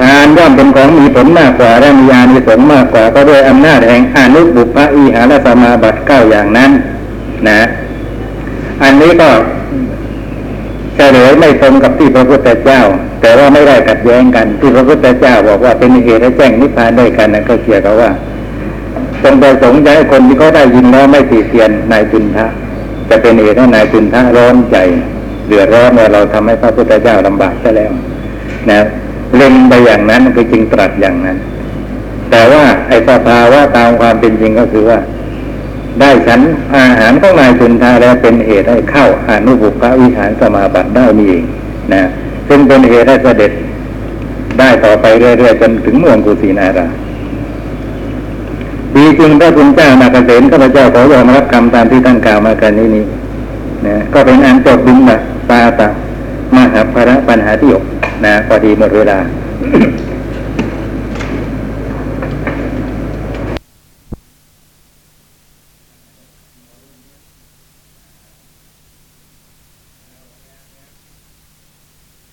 ทานย่อมเป็นของมีผลมากกว่าและมียานิสงส์มากกว่าก็ด้วยอำนาจแห่งอนุบุพวิหารสมาบัติเก้าอย่างนั้น นะ อันนี้ก็ เฉลยไม่ตรงกับที่พระพุทธเจ้า แต่ว่าไม่ได้ขัดแย้งกัน ที่พระพุทธเจ้าบอกว่าเป็นเหตุให้แจ้งนิพพานด้วยกันนั่นก็เกี่ยวกับว่าทรงประสงค์จะให้คนที่เขาได้ยินแล้วไม่ตีเตียนนายจุนทะจะเป็นเหตุให้นายจุนทะร้อนใจเดือดร้อนเมื่อเราทำให้พระพุทธเจ้าลำบากซะแล้ว นะเล็งไปอย่างนั้นคือจึงตรัสอย่างนั้น แต่ว่าไอ้สภาวะตามความเป็นจริงก็คือว่า ได้ฉันอาหารของนายจุนทาแล้วเป็นเหตุให้เข้าอนุบุพวิหารสมาบัติได้นี่เองนะซึ่งเป็นเหตุให้เสด็จได้ต่อไปเรื่อยๆจนถึงเมืองกุสินาราดีจริงพระคุณเจ้านาเกษมข้าพเจ้าขอยอมรับคำตามที่ตั้งกล่าวมากันนี้นี้นะก็เป็นอันจบบินแบบตาตามหาภาระปัญหาที่หกนะพอดีหมดเวลา